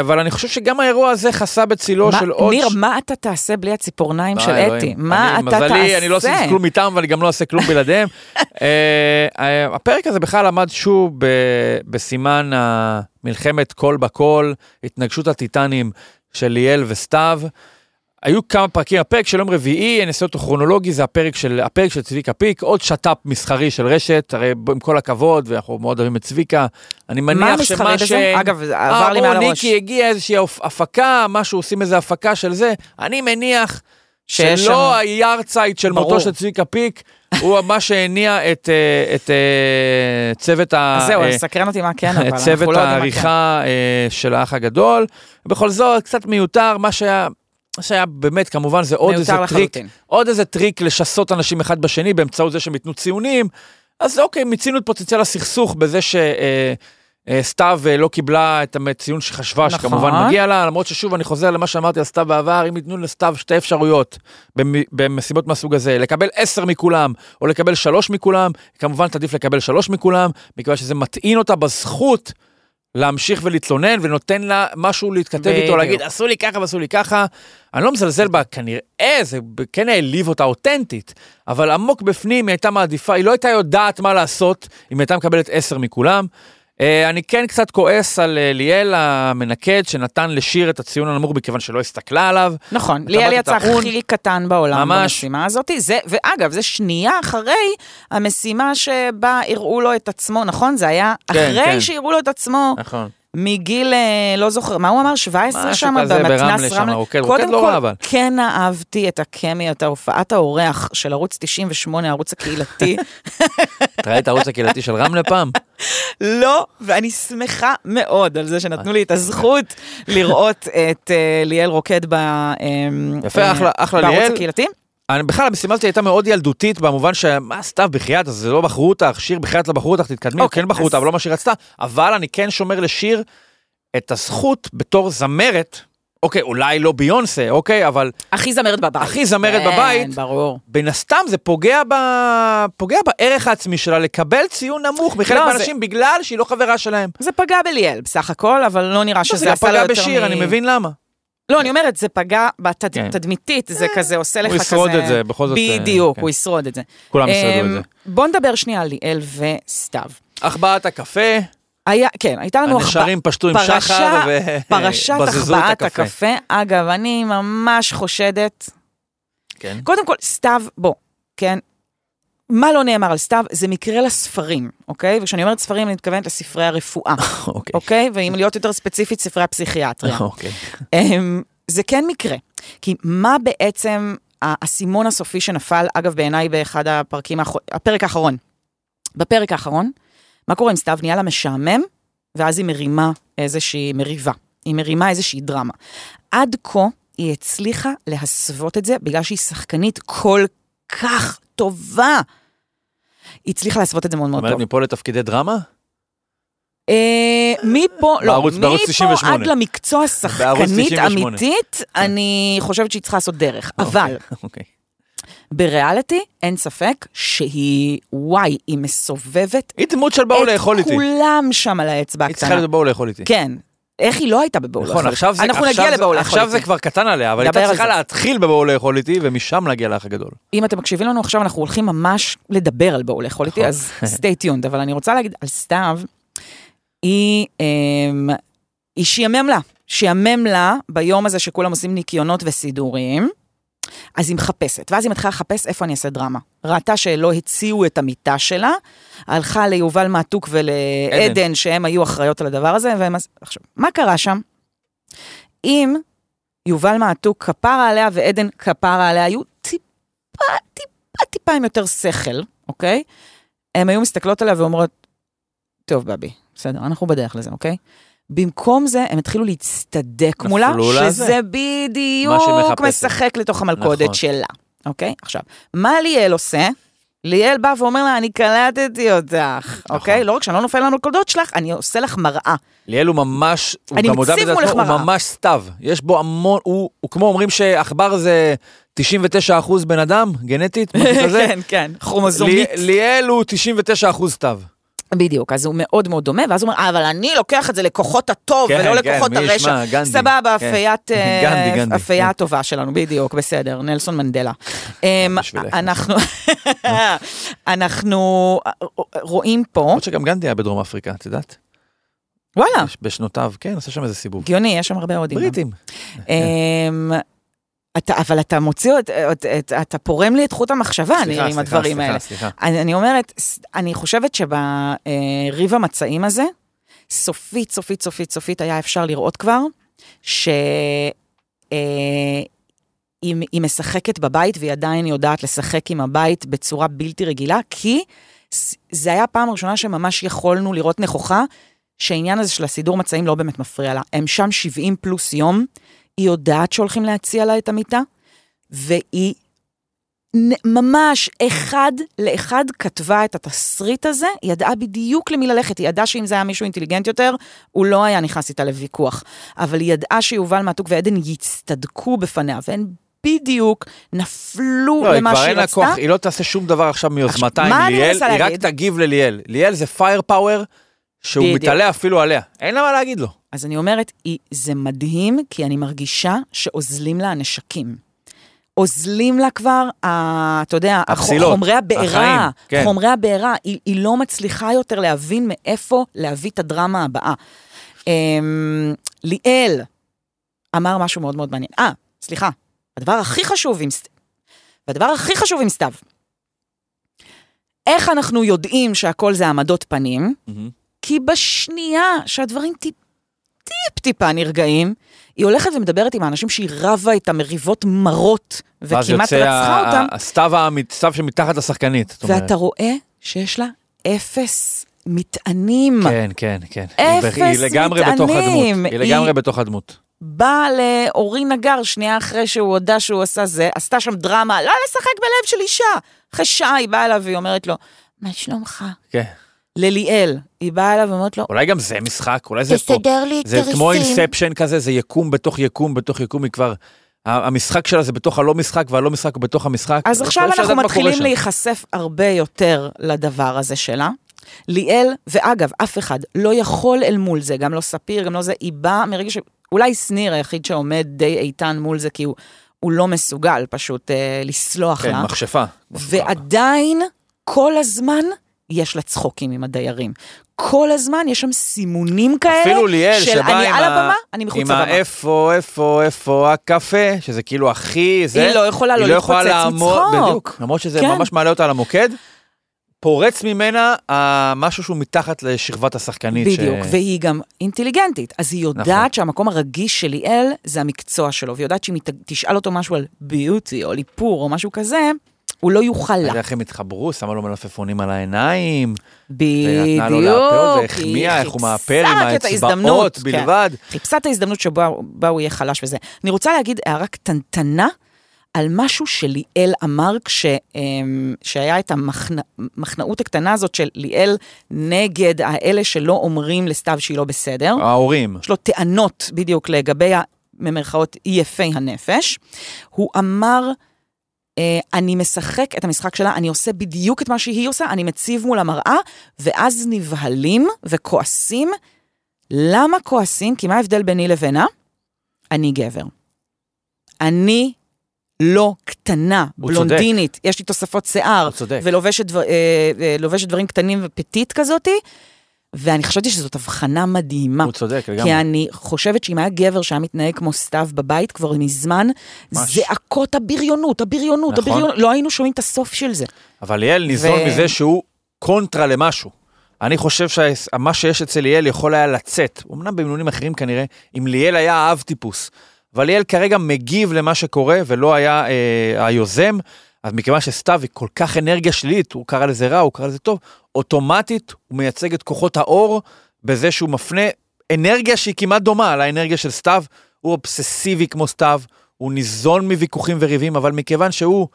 Speaker 1: אבל אני חושב שגם האירוע הזה חסה בצילו
Speaker 2: מה-
Speaker 1: של עוד...
Speaker 2: ניר,
Speaker 1: ש-
Speaker 2: מה אתה תעשה בלי הציפורניים
Speaker 1: אה,
Speaker 2: של
Speaker 1: אלוהים.
Speaker 2: אתי? מה
Speaker 1: אני-
Speaker 2: אתה תעשה?
Speaker 1: מזלי, אני לא עשיתי כלום איתם, ואני גם לא אעשה כלום בלעדיהם. [laughs] אה, אה, הפרק הזה בכלל עמד שוב ב- בסימן מלחמת קול בקול, התנגשות הטיטנים של ליאל וסתיו. היו כמה פרקים, הפרק של יום רביעי, אני אעשה אותו כרונולוגי, זה הפרק של, הפרק של צביקה פיק, עוד שת"פ מסחרי של רשת, הרי עם כל הכבוד, ואנחנו מאוד אוהבים את צביקה, אני
Speaker 2: מה
Speaker 1: מניח
Speaker 2: המסחרי
Speaker 1: שמה
Speaker 2: בזה?
Speaker 1: ש...
Speaker 2: אגב, זה עבר לי מעל הראש.
Speaker 1: ניקי הגיע איזושהי הפ- הפקה, משהו, עושים איזה הפקה של זה, אני מניח שלא היארצייט של
Speaker 2: ברור.
Speaker 1: מותו של צביקה פיק, הוא [laughs] מה שהניע את, אה, את אה, צוות ה...
Speaker 2: זהו,
Speaker 1: אה,
Speaker 2: סקרן אותי מה כן, [laughs] אבל
Speaker 1: את
Speaker 2: אנחנו
Speaker 1: צוות
Speaker 2: לא יודעים מה כן.
Speaker 1: העריכה אה, של האח הגדול. בכל זאת, קצת מיותר, מה שהיה... שהיה באמת, כמובן, זה עוד איזה
Speaker 2: מיותר
Speaker 1: טריק,
Speaker 2: לחלוטין.
Speaker 1: עוד איזה טריק לשסות אנשים אחד בשני באמצעות זה שהם ייתנו ציונים. אז אוקיי, מיצינו את פוטנציאל הסכסוך בזה ש... אה, אה, סתיו אה, לא קיבלה את הציון שחשבה
Speaker 2: נכון.
Speaker 1: שכמובן מגיע לה, למרות ששוב אני חוזר למה שאמרתי על סתיו בעבר, אם ייתנו לסתיו שתי אפשרויות במ- במסיבות מהסוג הזה, לקבל עשר מכולם או לקבל שלוש מכולם, כמובן תעדיף לקבל שלוש מכולם, מכיוון שזה מטעין אותה בזכות להמשיך ולהתלונן ונותן לה משהו להתכתב איתו. להגיד עשו לי ככה ועשו לי ככה. אני לא מזלזל בה, כנראה זה כן העליב אותה אותנטית, אבל עמוק בפנים היא הייתה מעדיפה, היא לא הייתה יודעת מה לעשות אם היא הייתה מקבלת עשר מכולם. אה, אני כן קצת כועס על אה, ליאל המנקד שנתן לשיר את הציון הנמוך מכיוון שלא הסתכלה עליו.
Speaker 2: נכון, ליאל יצא. הכי קטן בעולם
Speaker 1: ממש.
Speaker 2: במשימה הזאת, זה, ואגב, זה שנייה אחרי המשימה שבה הראו לו את עצמו, נכון? זה היה
Speaker 1: כן,
Speaker 2: אחרי
Speaker 1: כן.
Speaker 2: שהראו לו את עצמו
Speaker 1: נכון.
Speaker 2: מגיל, אה, לא זוכר, מה הוא אמר? 17
Speaker 1: משהו
Speaker 2: שם?
Speaker 1: כזה ברמלה
Speaker 2: במתנ"ס
Speaker 1: שם, רוקד, רוקד
Speaker 2: קודם
Speaker 1: לא
Speaker 2: כל,
Speaker 1: רע, אבל.
Speaker 2: כן אהבתי את הקמי, את ההופעת האורח של ערוץ 98, הערוץ הקהילתי. [laughs]
Speaker 1: אתה ראית הערוץ הקהילתי של רמלה פעם? [laughs]
Speaker 2: לא, ואני שמחה מאוד על זה שנתנו לי את הזכות [laughs] לראות את אה, ליאל רוקד. אה,
Speaker 1: יפה,
Speaker 2: אה,
Speaker 1: אחלה- אחלה
Speaker 2: בערוץ
Speaker 1: ליאל. אני, בכלל המשימה הזאת הייתה מאוד ילדותית במובן שמה סתיו בחייאת אז זה לא בחרו אותך שיר בחייאת לא בחרו אותך תתקדמי
Speaker 2: אוקיי,
Speaker 1: כן בחרו
Speaker 2: אז-
Speaker 1: אותה אבל לא מה שהיא רצתה אבל אני כן שומר לשיר את הזכות בתור זמרת אוקיי אולי לא ביונסה אוקיי אבל
Speaker 2: הכי זמרת בבית.
Speaker 1: הכי זמרת
Speaker 2: כן,
Speaker 1: בבית.
Speaker 2: ברור.
Speaker 1: בין הסתם זה פוגע ב... פוגע בערך העצמי שלה לקבל ציון נמוך מחלק
Speaker 2: לא,
Speaker 1: מהאנשים בגלל שהיא לא חברה שלהם.
Speaker 2: זה פגע בליאל בסך הכל, אבל לא נראה
Speaker 1: לא,
Speaker 2: שזה
Speaker 1: זה גם
Speaker 2: עשה לו
Speaker 1: פגע
Speaker 2: יותר
Speaker 1: בשיר
Speaker 2: מ-
Speaker 1: אני מבין למה.
Speaker 2: לא, אני אומרת, זה פגע
Speaker 1: כן.
Speaker 2: בתדמיתית, זה כזה עושה לך
Speaker 1: הוא
Speaker 2: כזה...
Speaker 1: ישרוד את זה, בכל זאת, אה,
Speaker 2: בדיוק,
Speaker 1: כן.
Speaker 2: הוא ישרוד את זה.
Speaker 1: כולם ישרדו את
Speaker 2: אמ,
Speaker 1: זה.
Speaker 2: בוא נדבר שנייה על ליאל וסתיו.
Speaker 1: החבאת הקפה,
Speaker 2: היה, כן, הייתה לנו
Speaker 1: הנשרים פשטו עם
Speaker 2: פרשה-
Speaker 1: שחר
Speaker 2: פרשת
Speaker 1: ובזזו את
Speaker 2: החבאת
Speaker 1: הקפה.
Speaker 2: הקפה. אגב, אני ממש חושדת,
Speaker 1: כן.
Speaker 2: קודם כל, סתיו, בוא, כן, מה לא נאמר על סתיו? זה מקרה לספרים, אוקיי? וכשאני אומרת ספרים, אני מתכוונת לספרי הרפואה, [laughs]
Speaker 1: אוקיי.
Speaker 2: אוקיי? ואם להיות יותר ספציפית, ספרי הפסיכיאטריה. [laughs]
Speaker 1: אוקיי.
Speaker 2: אמ, זה כן מקרה. כי מה בעצם האסימון הסופי שנפל, אגב, בעיניי באחד הפרקים, האחר- הפרק האחרון. בפרק האחרון, מה קורה עם סתיו? נהיה לה משעמם, ואז היא מרימה איזושהי מריבה. היא מרימה איזושהי דרמה. עד כה היא הצליחה להסוות את זה, בגלל שהיא שחקנית כל כך טובה. היא הצליחה להסוות את זה מאוד
Speaker 1: זאת
Speaker 2: מאוד
Speaker 1: אומרת,
Speaker 2: טוב.
Speaker 1: מפה לתפקידי דרמה?
Speaker 2: אה, מפה, לא,
Speaker 1: בערוץ- בערוץ 98.
Speaker 2: מפה עד למקצוע שחקנית
Speaker 1: 98.
Speaker 2: אמיתית, אני חושבת שהיא צריכה לעשות דרך. אבל
Speaker 1: אוקיי.
Speaker 2: בריאליטי, אין ספק שהיא, וואי, היא מסובבת
Speaker 1: היא דמות של באו לאכול
Speaker 2: את
Speaker 1: איתי.
Speaker 2: כולם שם על האצבע
Speaker 1: היא צריכה
Speaker 2: הקטנה.
Speaker 1: להיות בבואו לאכול איתי.
Speaker 2: כן. איך היא לא הייתה בבואו לאכול
Speaker 1: נכון,
Speaker 2: איתי?
Speaker 1: עכשיו זה
Speaker 2: אנחנו
Speaker 1: עכשיו
Speaker 2: נגיע לבואו לאכול
Speaker 1: עכשיו זה
Speaker 2: איתי.
Speaker 1: כבר קטן עליה, אבל הייתה צריכה. להתחיל בבואו לאכול איתי, ומשם להגיע לאח הגדול.
Speaker 2: אם אתם מקשיבים לנו עכשיו, אנחנו הולכים ממש לדבר על בואו לאכול איתי,
Speaker 1: נכון.
Speaker 2: אז stay tuned. אבל אני רוצה להגיד על סתיו, היא, אמ, היא שיאמם לה. שיאמם לה ביום הזה שכולם עושים ניקיונות וסידורים, אז היא מחפשת. ואז היא מתחילה לחפש איפה אני אעשה דרמה. ראתה שלא הציעו את המיטה שלה, הלכה ליובל מעתוק ולעדן, שהם היו אחראיות על הדבר הזה, והם... עכשיו, מה קרה שם? אם יובל מעתוק כפרה עליה ועדן כפרה עליה היו טיפה, טיפה, טיפה עם יותר שכל, אוקיי? הן היו מסתכלות עליה ואומרות, טוב, בבי, בסדר, אנחנו בדרך לזה, אוקיי? במקום זה, הם התחילו להצטדק מולה,
Speaker 1: לזה.
Speaker 2: שזה בדיוק. משחק לתוך המלכודת
Speaker 1: נכון.
Speaker 2: שלה, אוקיי? עכשיו, מה ליאל עושה? ליאל בא ואומר לה, אני קלטתי אותך,
Speaker 1: נכון.
Speaker 2: אוקיי? לא רק שאני לא נופל למלכודות שלך, אני עושה לך מראה.
Speaker 1: ליאל הוא ממש, הוא גם
Speaker 2: מציב
Speaker 1: בזה עצמו, הוא. ממש סתיו. יש בו המון, הוא הוא כמו אומרים שעכבר זה 99% בן אדם, גנטית, משהו [laughs] כזה.
Speaker 2: כן, כן, כרומוזומית.
Speaker 1: לי- ליאל הוא 99% סתיו.
Speaker 2: בדיוק, אז הוא מאוד מאוד דומה, ואז הוא אומר, "אה, אבל אני לוקח את זה לכוחות הטוב,
Speaker 1: כן,
Speaker 2: ולא
Speaker 1: כן,
Speaker 2: לכוחות
Speaker 1: ישמע,
Speaker 2: הרשע.
Speaker 1: גנדי.
Speaker 2: סבבה,
Speaker 1: כן.
Speaker 2: אפיית, [laughs] אה,
Speaker 1: גנדי,
Speaker 2: אפייה
Speaker 1: כן.
Speaker 2: הטובה שלנו, בדיוק, בסדר, נלסון מנדלה. אמ,
Speaker 1: בשבילך.
Speaker 2: אנחנו, [laughs] אנחנו רואים פה,
Speaker 1: למרות שגם גנדי היה בדרום אפריקה, את יודעת?
Speaker 2: וואלה,
Speaker 1: בש- בשנותיו, כן, עושה שם איזה סיבוב.
Speaker 2: הגיוני, יש שם הרבה אוהדים.
Speaker 1: בריטים.
Speaker 2: אתה, אבל אתה מוציא, את- את- את- אתה פורם לי את חוט המחשבה, אני
Speaker 1: סליחה,
Speaker 2: עם
Speaker 1: סליחה,
Speaker 2: הדברים
Speaker 1: סליחה,
Speaker 2: האלה.
Speaker 1: סליחה.
Speaker 2: אני, אני אומרת, אני חושבת שבריב המצעים הזה, סופית, סופית, סופית, סופית, היה אפשר לראות כבר, שהיא היא משחקת בבית והיא עדיין יודעת לשחק עם הבית בצורה בלתי רגילה, כי זה היה הפעם הראשונה שממש יכולנו לראות נכוחה, שהעניין הזה של הסידור מצעים לא באמת מפריע לה. הם שם 70 פלוס יום, היא יודעת שהולכים להציע לה את המיטה, והיא ממש אחד לאחד כתבה את התסריט הזה, היא ידעה בדיוק למי ללכת, היא ידעה שאם זה היה מישהו אינטליגנט יותר, הוא לא היה נכנס איתה לוויכוח. אבל היא ידעה שיובל מעתוק ועדן יצטדקו בפניה, והן בדיוק נפלו
Speaker 1: לא, היא
Speaker 2: למה
Speaker 1: כבר
Speaker 2: שהיא
Speaker 1: אין לה
Speaker 2: רצתה.
Speaker 1: כוח, היא לא תעשה שום דבר עכשיו מיוזמתה עם ליאל, היא רק? תגיב לליאל. ליאל זה פייר פאוור שהוא
Speaker 2: בדיוק.
Speaker 1: מתעלה אפילו עליה. אין לה מה להגיד לו.
Speaker 2: אז אני אומרת, זה מדהים, כי אני מרגישה שאוזלים לה הנשקים. אוזלים לה כבר, ה- אתה יודע,
Speaker 1: הפסילות,
Speaker 2: חומרי הבעירה,
Speaker 1: החיים, כן.
Speaker 2: חומרי הבעירה, היא, היא לא מצליחה יותר להבין מאיפה להביא את הדרמה הבאה. אמ, ליאל אמר משהו מאוד מאוד מעניין. אה, סליחה, הדבר הכי חשוב עם... סת- והדבר הכי חשוב עם סתיו, איך אנחנו יודעים שהכל זה העמדות פנים? כי בשנייה שהדברים טיפ, טיפ טיפה נרגעים, היא הולכת ומדברת עם האנשים שהיא רבה את המריבות מרות,
Speaker 1: ואז
Speaker 2: וכמעט
Speaker 1: יוצא
Speaker 2: רצחה
Speaker 1: ה-
Speaker 2: אותם,
Speaker 1: הסתיו האמית- סתיו שמתחת לשחקנית.
Speaker 2: ואתה רואה שיש לה אפס מטענים.
Speaker 1: כן, כן, כן.
Speaker 2: אפס
Speaker 1: היא לגמרי בתוך
Speaker 2: מטענים.
Speaker 1: הדמות. היא לגמרי
Speaker 2: היא-
Speaker 1: בתוך הדמות.
Speaker 2: באה לאורי נגר שנייה אחרי שהוא הודה שהוא עשה זה, עשתה שם דרמה, לא לשחק בלב של אישה. אחרי שעה היא באה אליו והיא אומרת לו, מה שלומך?
Speaker 1: כן.
Speaker 2: לליאל. היא באה אליו ואומרת לו,
Speaker 1: אולי גם זה משחק, אולי זה פה.
Speaker 3: תסדר לי
Speaker 1: זה
Speaker 3: תריסים.
Speaker 1: כמו אינספשן כזה, זה יקום בתוך יקום בתוך יקום, היא כבר... המשחק שלה זה בתוך הלא משחק, והלא משחק הוא בתוך המשחק.
Speaker 2: אז עכשיו אנחנו מתחילים. להיחשף הרבה יותר לדבר הזה שלה. ליאל, ואגב, אף אחד לא יכול אל מול זה, גם לא ספיר, גם לא זה, היא באה מרגע ש... אולי שניר היחיד שעומד די איתן מול זה, כי הוא, הוא לא מסוגל פשוט אה, לסלוח
Speaker 1: כן,
Speaker 2: לה.
Speaker 1: מכשפה.
Speaker 2: ועדיין, כל הזמן, יש לה צחוקים עם הדיירים. כל הזמן יש שם סימונים כאלה,
Speaker 1: אפילו ליאל,
Speaker 2: של
Speaker 1: שבא
Speaker 2: אני
Speaker 1: עם
Speaker 2: על הבמה, אני מחוץ
Speaker 1: עם
Speaker 2: לבמה.
Speaker 1: האיפה, איפה, איפה הקפה, שזה כאילו הכי זה.
Speaker 2: היא לא יכולה לא
Speaker 1: היא לא
Speaker 2: להתפוצץ
Speaker 1: לעמוד,
Speaker 2: מצחוק.
Speaker 1: בדיוק, למרות שזה
Speaker 2: כן.
Speaker 1: ממש מעלה אותה למוקד. פורץ ממנה אה, משהו שהוא מתחת לשכבת השחקנית.
Speaker 2: בדיוק,
Speaker 1: ש...
Speaker 2: והיא גם אינטליגנטית, אז היא יודעת
Speaker 1: נכון.
Speaker 2: שהמקום הרגיש של ליאל זה המקצוע שלו, והיא יודעת שאם היא תשאל אותו משהו על ביוטי או ליפור או משהו כזה, הוא לא יוכל לה.
Speaker 1: איך הם התחברו, שמה לו מלפפונים על העיניים,
Speaker 2: בדיוק.
Speaker 1: ונתנה לו
Speaker 2: היא
Speaker 1: והחמיאה איך הוא מאפר עם האצבעות
Speaker 2: כן.
Speaker 1: בלבד.
Speaker 2: חיפשה את ההזדמנות שבה בה הוא יהיה חלש וזה. אני רוצה להגיד הערה קטנטנה על משהו שליאל אמר כש, אמ, שהיה את המחנאות הקטנה הזאת של ליאל נגד האלה שלא אומרים לסתיו שהיא לא בסדר.
Speaker 1: ההורים.
Speaker 2: יש לו טענות בדיוק לגבי, במרכאות, יפי הנפש. הוא אמר, אני משחק את המשחק שלה, אני עושה בדיוק את מה שהיא עושה, אני מציב מול המראה, ואז נבהלים וכועסים. למה כועסים? כי מה ההבדל ביני לבינה? אני גבר. אני לא קטנה,
Speaker 1: הוא צודק.
Speaker 2: בלונדינית, יש לי תוספות שיער. ולובשת דבר, אה, אה, דברים קטנים ופטית כזאתי, ואני חשבתי שזאת הבחנה מדהימה.
Speaker 1: הוא צודק
Speaker 2: כי
Speaker 1: לגמרי.
Speaker 2: אני חושבת שאם היה גבר שהיה מתנהג כמו סתיו בבית כבר מזמן. זעקות הבריונות, הבריונות,
Speaker 1: נכון.
Speaker 2: הבריונות, לא היינו שומעים את הסוף של זה.
Speaker 1: אבל ליאל ניזון
Speaker 2: ו-
Speaker 1: מזה שהוא קונטרה למשהו. אני חושב שמה שיש אצל ליאל יכול היה לצאת, אמנם במינונים אחרים כנראה, אם ליאל היה האב טיפוס. אבל ליאל כרגע מגיב למה שקורה ולא היה אה, היוזם, אז מכיוון שסתיו היא כל כך אנרגיה שלילית, הוא קרא לזה רע, הוא קרא לזה טוב, אוטומטית הוא מייצג את כוחות האור בזה שהוא מפנה אנרגיה שהיא כמעט דומה לאנרגיה של סתיו, הוא אובססיבי כמו סתיו, הוא ניזון מוויכוחים וריבים, אבל מכיוון שהוא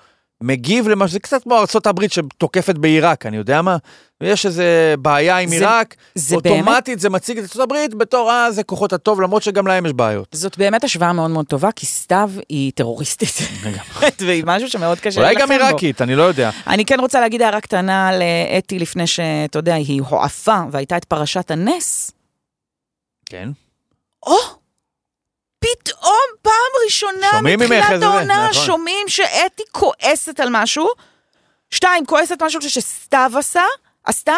Speaker 1: מגיב למה שזה קצת כמו ארה"ב שתוקפת בעיראק, אני יודע מה? יש איזה בעיה עם עיראק, אוטומטית זה מציג את ארה"ב בתור, אה, זה כוחות הטוב, למרות שגם להם יש בעיות.
Speaker 2: זאת באמת השוואה מאוד מאוד טובה, כי סתיו היא טרוריסטית. [laughs] והיא משהו שמאוד קשה
Speaker 1: אולי גם. עיראקית, אני לא יודע.
Speaker 2: אני כן רוצה להגיד הערה קטנה לאתי לפני שאתה יודע, היא הועפה והייתה את פרשת הנס.
Speaker 1: כן.
Speaker 2: או! פתאום פעם ראשונה מתחילת העונה,
Speaker 1: נכון.
Speaker 2: שומעים שאתי כועסת על משהו, שתיים, כועסת משהו שסתיו עשה, עשתה,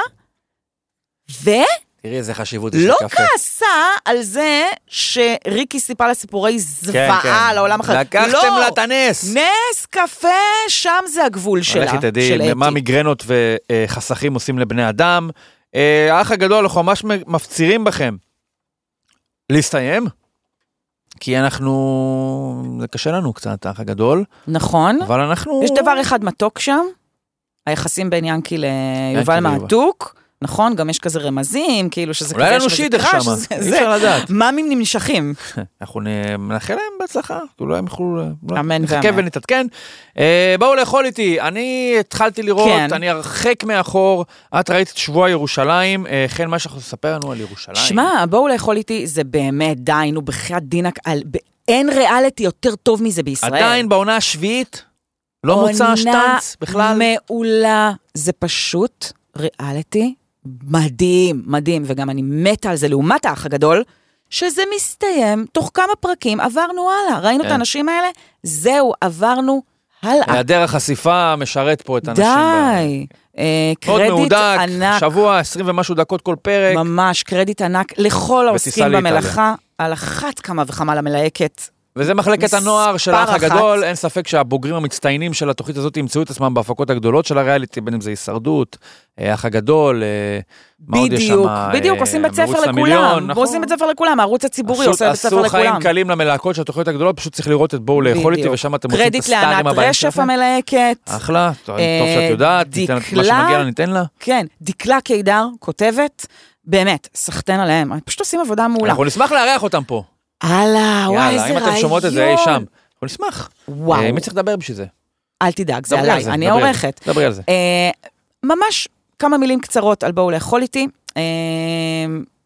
Speaker 2: ולא
Speaker 1: תראי איזה חשיבות יש לקפה.
Speaker 2: כעסה על זה שריקי סיפרה לה סיפורי
Speaker 1: כן,
Speaker 2: זוועה
Speaker 1: כן.
Speaker 2: לעולם אחר.
Speaker 1: לקחתם
Speaker 2: לא,
Speaker 1: לה את הנס.
Speaker 2: נס קפה, שם זה הגבול שלה,
Speaker 1: לכי תדעי
Speaker 2: של
Speaker 1: מה
Speaker 2: אתי.
Speaker 1: מיגרנות וחסכים עושים לבני אדם. אה, האח הגדול, אנחנו ממש מפצירים בכם להסתיים, כי אנחנו, זה קשה לנו קצת, האח הגדול,
Speaker 2: נכון.
Speaker 1: אבל אנחנו...
Speaker 2: יש דבר אחד מתוק שם, היחסים בין ינקי ליובל. מעתוק, נכון? גם יש כזה רמזים, כאילו שזה
Speaker 1: אולי
Speaker 2: כזה,
Speaker 1: לנו
Speaker 2: שזה
Speaker 1: שידך שמה, אי אפשר לדעת.
Speaker 2: מאמים נמשכים. [laughs]
Speaker 1: אנחנו נאחל להם בהצלחה, כי אולי הם יוכלו... לא,
Speaker 2: אמן
Speaker 1: נחכה
Speaker 2: ואמן.
Speaker 1: ונתעדכן. אה, בואו לאכול איתי, אני התחלתי לראות,
Speaker 2: כן.
Speaker 1: אני הרחק מאחור, את ראית את שבוע ירושלים, אה, חן, מה לך לספר לנו על ירושלים?
Speaker 2: שמע, בואו לאכול איתי, זה באמת, די, נו, בחייאת דינק, אין ריאליטי יותר טוב מזה בישראל.
Speaker 1: עדיין בעונה השביעית? לא מוצא שטנץ בכלל?
Speaker 2: עונה מעולה, זה פשוט ריאליטי מדהים, מדהים, וגם אני מתה על זה לעומת האח הגדול, שזה מסתיים, תוך כמה פרקים עברנו הלאה. ראינו את
Speaker 1: כן.
Speaker 2: האנשים האלה, זהו, עברנו הלאה.
Speaker 1: היעדר החשיפה משרת פה את האנשים.
Speaker 2: די. אה,
Speaker 1: מאוד
Speaker 2: קרדיט
Speaker 1: מהודק,
Speaker 2: ענק,
Speaker 1: שבוע, 20 ומשהו דקות כל פרק.
Speaker 2: ממש קרדיט ענק לכל העוסקים. במלאכה, על אחת כמה וכמה למלהקת.
Speaker 1: וזה מחלקת הנוער של האח. הגדול, אין ספק שהבוגרים המצטיינים של התוכנית הזאת ימצאו את עצמם בהפקות הגדולות של הריאליטי, בין אם זה הישרדות, אה, האח הגדול, אה, מה עוד יש שם?
Speaker 2: בדיוק,
Speaker 1: אה,
Speaker 2: בדיוק, עושים בית ספר לכולם.
Speaker 1: נכון.
Speaker 2: עושים בית ספר לכולם, הערוץ הציבורי
Speaker 1: עשו-
Speaker 2: עושה בית ספר
Speaker 1: עשו
Speaker 2: לכולם.
Speaker 1: חיים קלים למלהקות של התוכניות הגדולות, פשוט צריך לראות את בואו לאכול איתי. ושם אתם מוצאים את
Speaker 2: קרדיט
Speaker 1: הסטארים
Speaker 2: לענת
Speaker 1: הבאים
Speaker 2: רשף
Speaker 1: שלכם.
Speaker 2: המלהקת.
Speaker 1: אחלה, טוב שאת יודעת, ניתן מה שמגיע לה, ניתן לה.
Speaker 2: כן, דקלה קידר כותבת, באמת, סחטיין עליהם, הם פשוט עושים עבודה מעולה.
Speaker 1: אנחנו נשמח לארח אותם פה.
Speaker 2: הלאה, וואי, איזה
Speaker 1: יאללה,
Speaker 2: רעיון.
Speaker 1: אם אתם שומעות את זה אי שם, אנחנו נשמח.
Speaker 2: וואו,
Speaker 1: אה, מי צריך לדבר בשביל זה?
Speaker 2: אל תדאג, זה עליי, אני העורכת.
Speaker 1: דברי על זה.
Speaker 2: אה, ממש כמה מילים קצרות על בואו לאכול איתי. אה,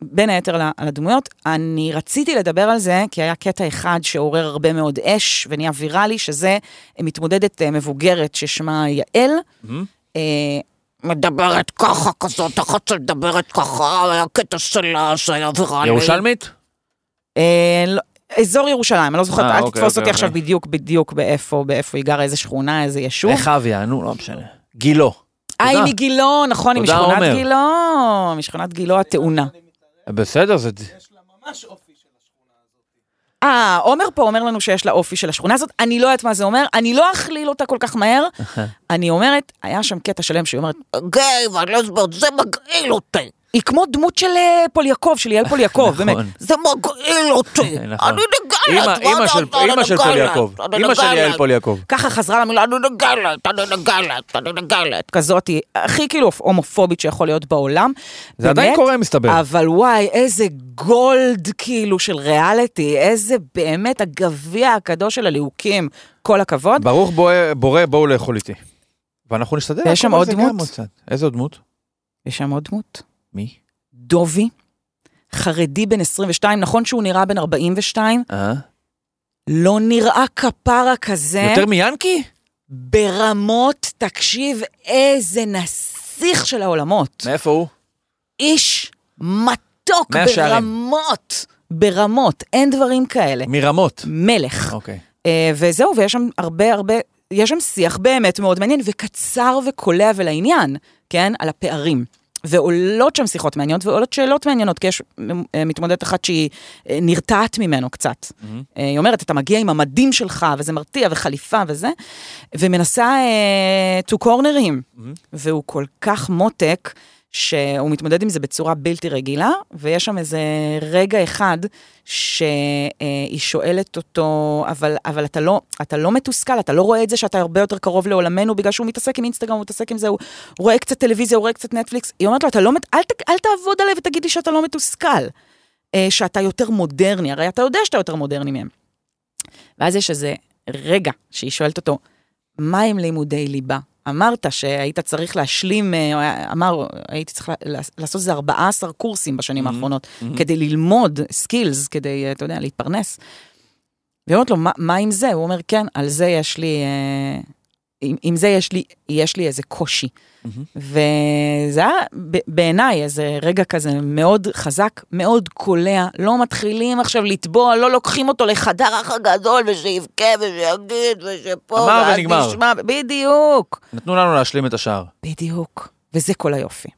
Speaker 2: בין היתר על הדמויות. אני רציתי לדבר על זה, כי היה קטע אחד שעורר הרבה מאוד אש ונהיה ויראלי, שזה מתמודדת מבוגרת ששמה יעל.
Speaker 3: מדברת ככה כזאת, אחת מדברת ככה, היה קטע שלה שהיה ויראלי.
Speaker 1: ירושלמית?
Speaker 2: אה, לא- אזור ירושלים, אני לא זוכרת,
Speaker 1: אה,
Speaker 2: אל
Speaker 1: אוקיי,
Speaker 2: תתפוס
Speaker 1: אוקיי,
Speaker 2: אותי עכשיו
Speaker 1: אוקיי.
Speaker 2: בדיוק, בדיוק באיפה, באיפה היא גרה, איזה שכונה, איזה יישוב.
Speaker 1: איך אביה, נו, לא משנה. גילו.
Speaker 2: אה, היא. מגילו, נכון, היא משכונת
Speaker 1: עומר.
Speaker 2: גילו, משכונת גילו התאונה.
Speaker 1: בסדר, זה...
Speaker 2: אה, עומר פה אומר לנו שיש לה אופי של השכונה הזאת, אני לא יודעת מה זה אומר, אני לא אכליל אותה כל כך מהר. [laughs] אני אומרת, היה שם קטע שלם שהיא אומרת,
Speaker 3: גיי והלסביות, זה מגעיל אותי.
Speaker 2: היא כמו דמות של אה, פול יעקב, של יעל פול יעקב, [laughs] באמת.
Speaker 1: נכון.
Speaker 3: זה מגעיל אותי. [laughs]
Speaker 1: נכון.
Speaker 3: אני.
Speaker 1: אימא- של- אימא של פול יעקב. אימא של יעל פול יעקב.
Speaker 2: ככה חזרה למילה,
Speaker 3: אני נגלת, אני נגלת, אני נגלת.
Speaker 2: כזאת, הכי כאילו הומופובית שיכול להיות בעולם.
Speaker 1: זה עדיין קורה, מסתבר.
Speaker 2: אבל וואי, איזה gold כאילו של ריאליטי, איזה באמת הגביע הקדוש של הליהוקים, כל הכבוד.
Speaker 1: ברוך בורא- בואו לאכול איתי. ואנחנו נשתדל
Speaker 2: ויש שם עוד דמות?
Speaker 1: איזה עוד דמות?
Speaker 2: יש שם עוד דמות,
Speaker 1: מי?
Speaker 2: דובי, חרדי בן 22, נכון שהוא נראה בן 42?
Speaker 1: אה?
Speaker 2: לא נראה כפרה כזה.
Speaker 1: יותר מיאנקי?
Speaker 2: ברמות, תקשיב, איזה נסיך של העולמות.
Speaker 1: מאיפה הוא?
Speaker 2: איש מתוק
Speaker 1: שערים.
Speaker 2: ברמות, ברמות, אין דברים כאלה.
Speaker 1: מרמות.
Speaker 2: מלך.
Speaker 1: אוקיי.
Speaker 2: אה, וזהו, ויש שם הרבה הרבה, יש שם שיח באמת מאוד מעניין וקצר וקולע ולעניין, כן? על הפערים. ועולות שם שיחות מעניינות ועולות שאלות מעניינות, כי יש אה, מתמודדת אחת שהיא אה, נרתעת ממנו קצת. אה, היא אומרת, אתה מגיע עם המדים שלך, וזה מרתיע, וחליפה וזה, ומנסה אה, to corner him. והוא כל כך מותק, שהוא מתמודד עם זה בצורה בלתי רגילה, ויש שם איזה רגע אחד שהיא שואלת אותו, אבל, אבל אתה, לא, אתה לא מתוסכל, אתה לא רואה את זה שאתה הרבה יותר קרוב לעולמנו, בגלל שהוא מתעסק עם אינסטגרם, הוא מתעסק עם זה, הוא רואה קצת טלוויזיה, הוא רואה קצת נטפליקס. היא אומרת לו, לא, מת- אל, ת- אל תעבוד עליי ותגיד לי שאתה לא מתוסכל, אה, שאתה יותר מודרני, הרי אתה יודע שאתה יותר מודרני מהם. ואז יש איזה רגע שהיא שואלת אותו, מה עם לימודי ליבה? אמרת שהיית צריך להשלים, אה, אמר, הייתי צריך לעשות איזה 14 קורסים בשנים האחרונות, כדי ללמוד skills, כדי, אה, אתה יודע, להתפרנס. והיא אומרת לו, "מה- מה עם זה? הוא אומר, כן, על זה יש לי, אה, עם, עם זה יש לי, יש לי איזה קושי. וזה היה בעיניי איזה רגע כזה מאוד חזק, מאוד קולע, לא מתחילים עכשיו לטבוע, לא לוקחים אותו לחדר האח הגדול ושיבכה ושיגיד ושפה,
Speaker 1: אמר ונגמר.
Speaker 2: נשמע, בדיוק,
Speaker 1: נתנו לנו להשלים את השאר.
Speaker 2: בדיוק. וזה כל היופי.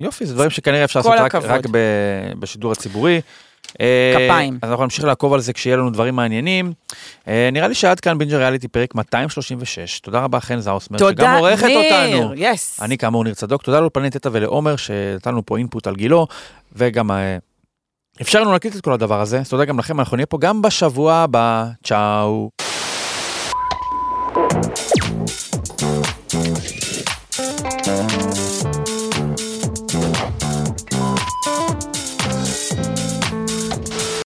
Speaker 1: יופי, זה דברים שכנראה אפשר לעשות רק,
Speaker 2: הכבוד.
Speaker 1: רק ב- בשידור הציבורי. אה,
Speaker 2: כפיים.
Speaker 1: אז אנחנו נמשיך לעקוב על זה כשיהיה לנו דברים מעניינים. אה, נראה לי שעד כאן בינג'ר ריאליטי פרק 236. תודה רבה חן זאוסמר, שגם עורכת אותנו.
Speaker 2: yes.
Speaker 1: אני כאמור ניר צדוק, תודה לאולפני תטא ולעומר שנתן לנו פה input על גילו, וגם אה, אפשר לנו להקליט את כל הדבר הזה, אז תודה גם לכם, אנחנו נהיה פה גם בשבוע הבא, צ'או.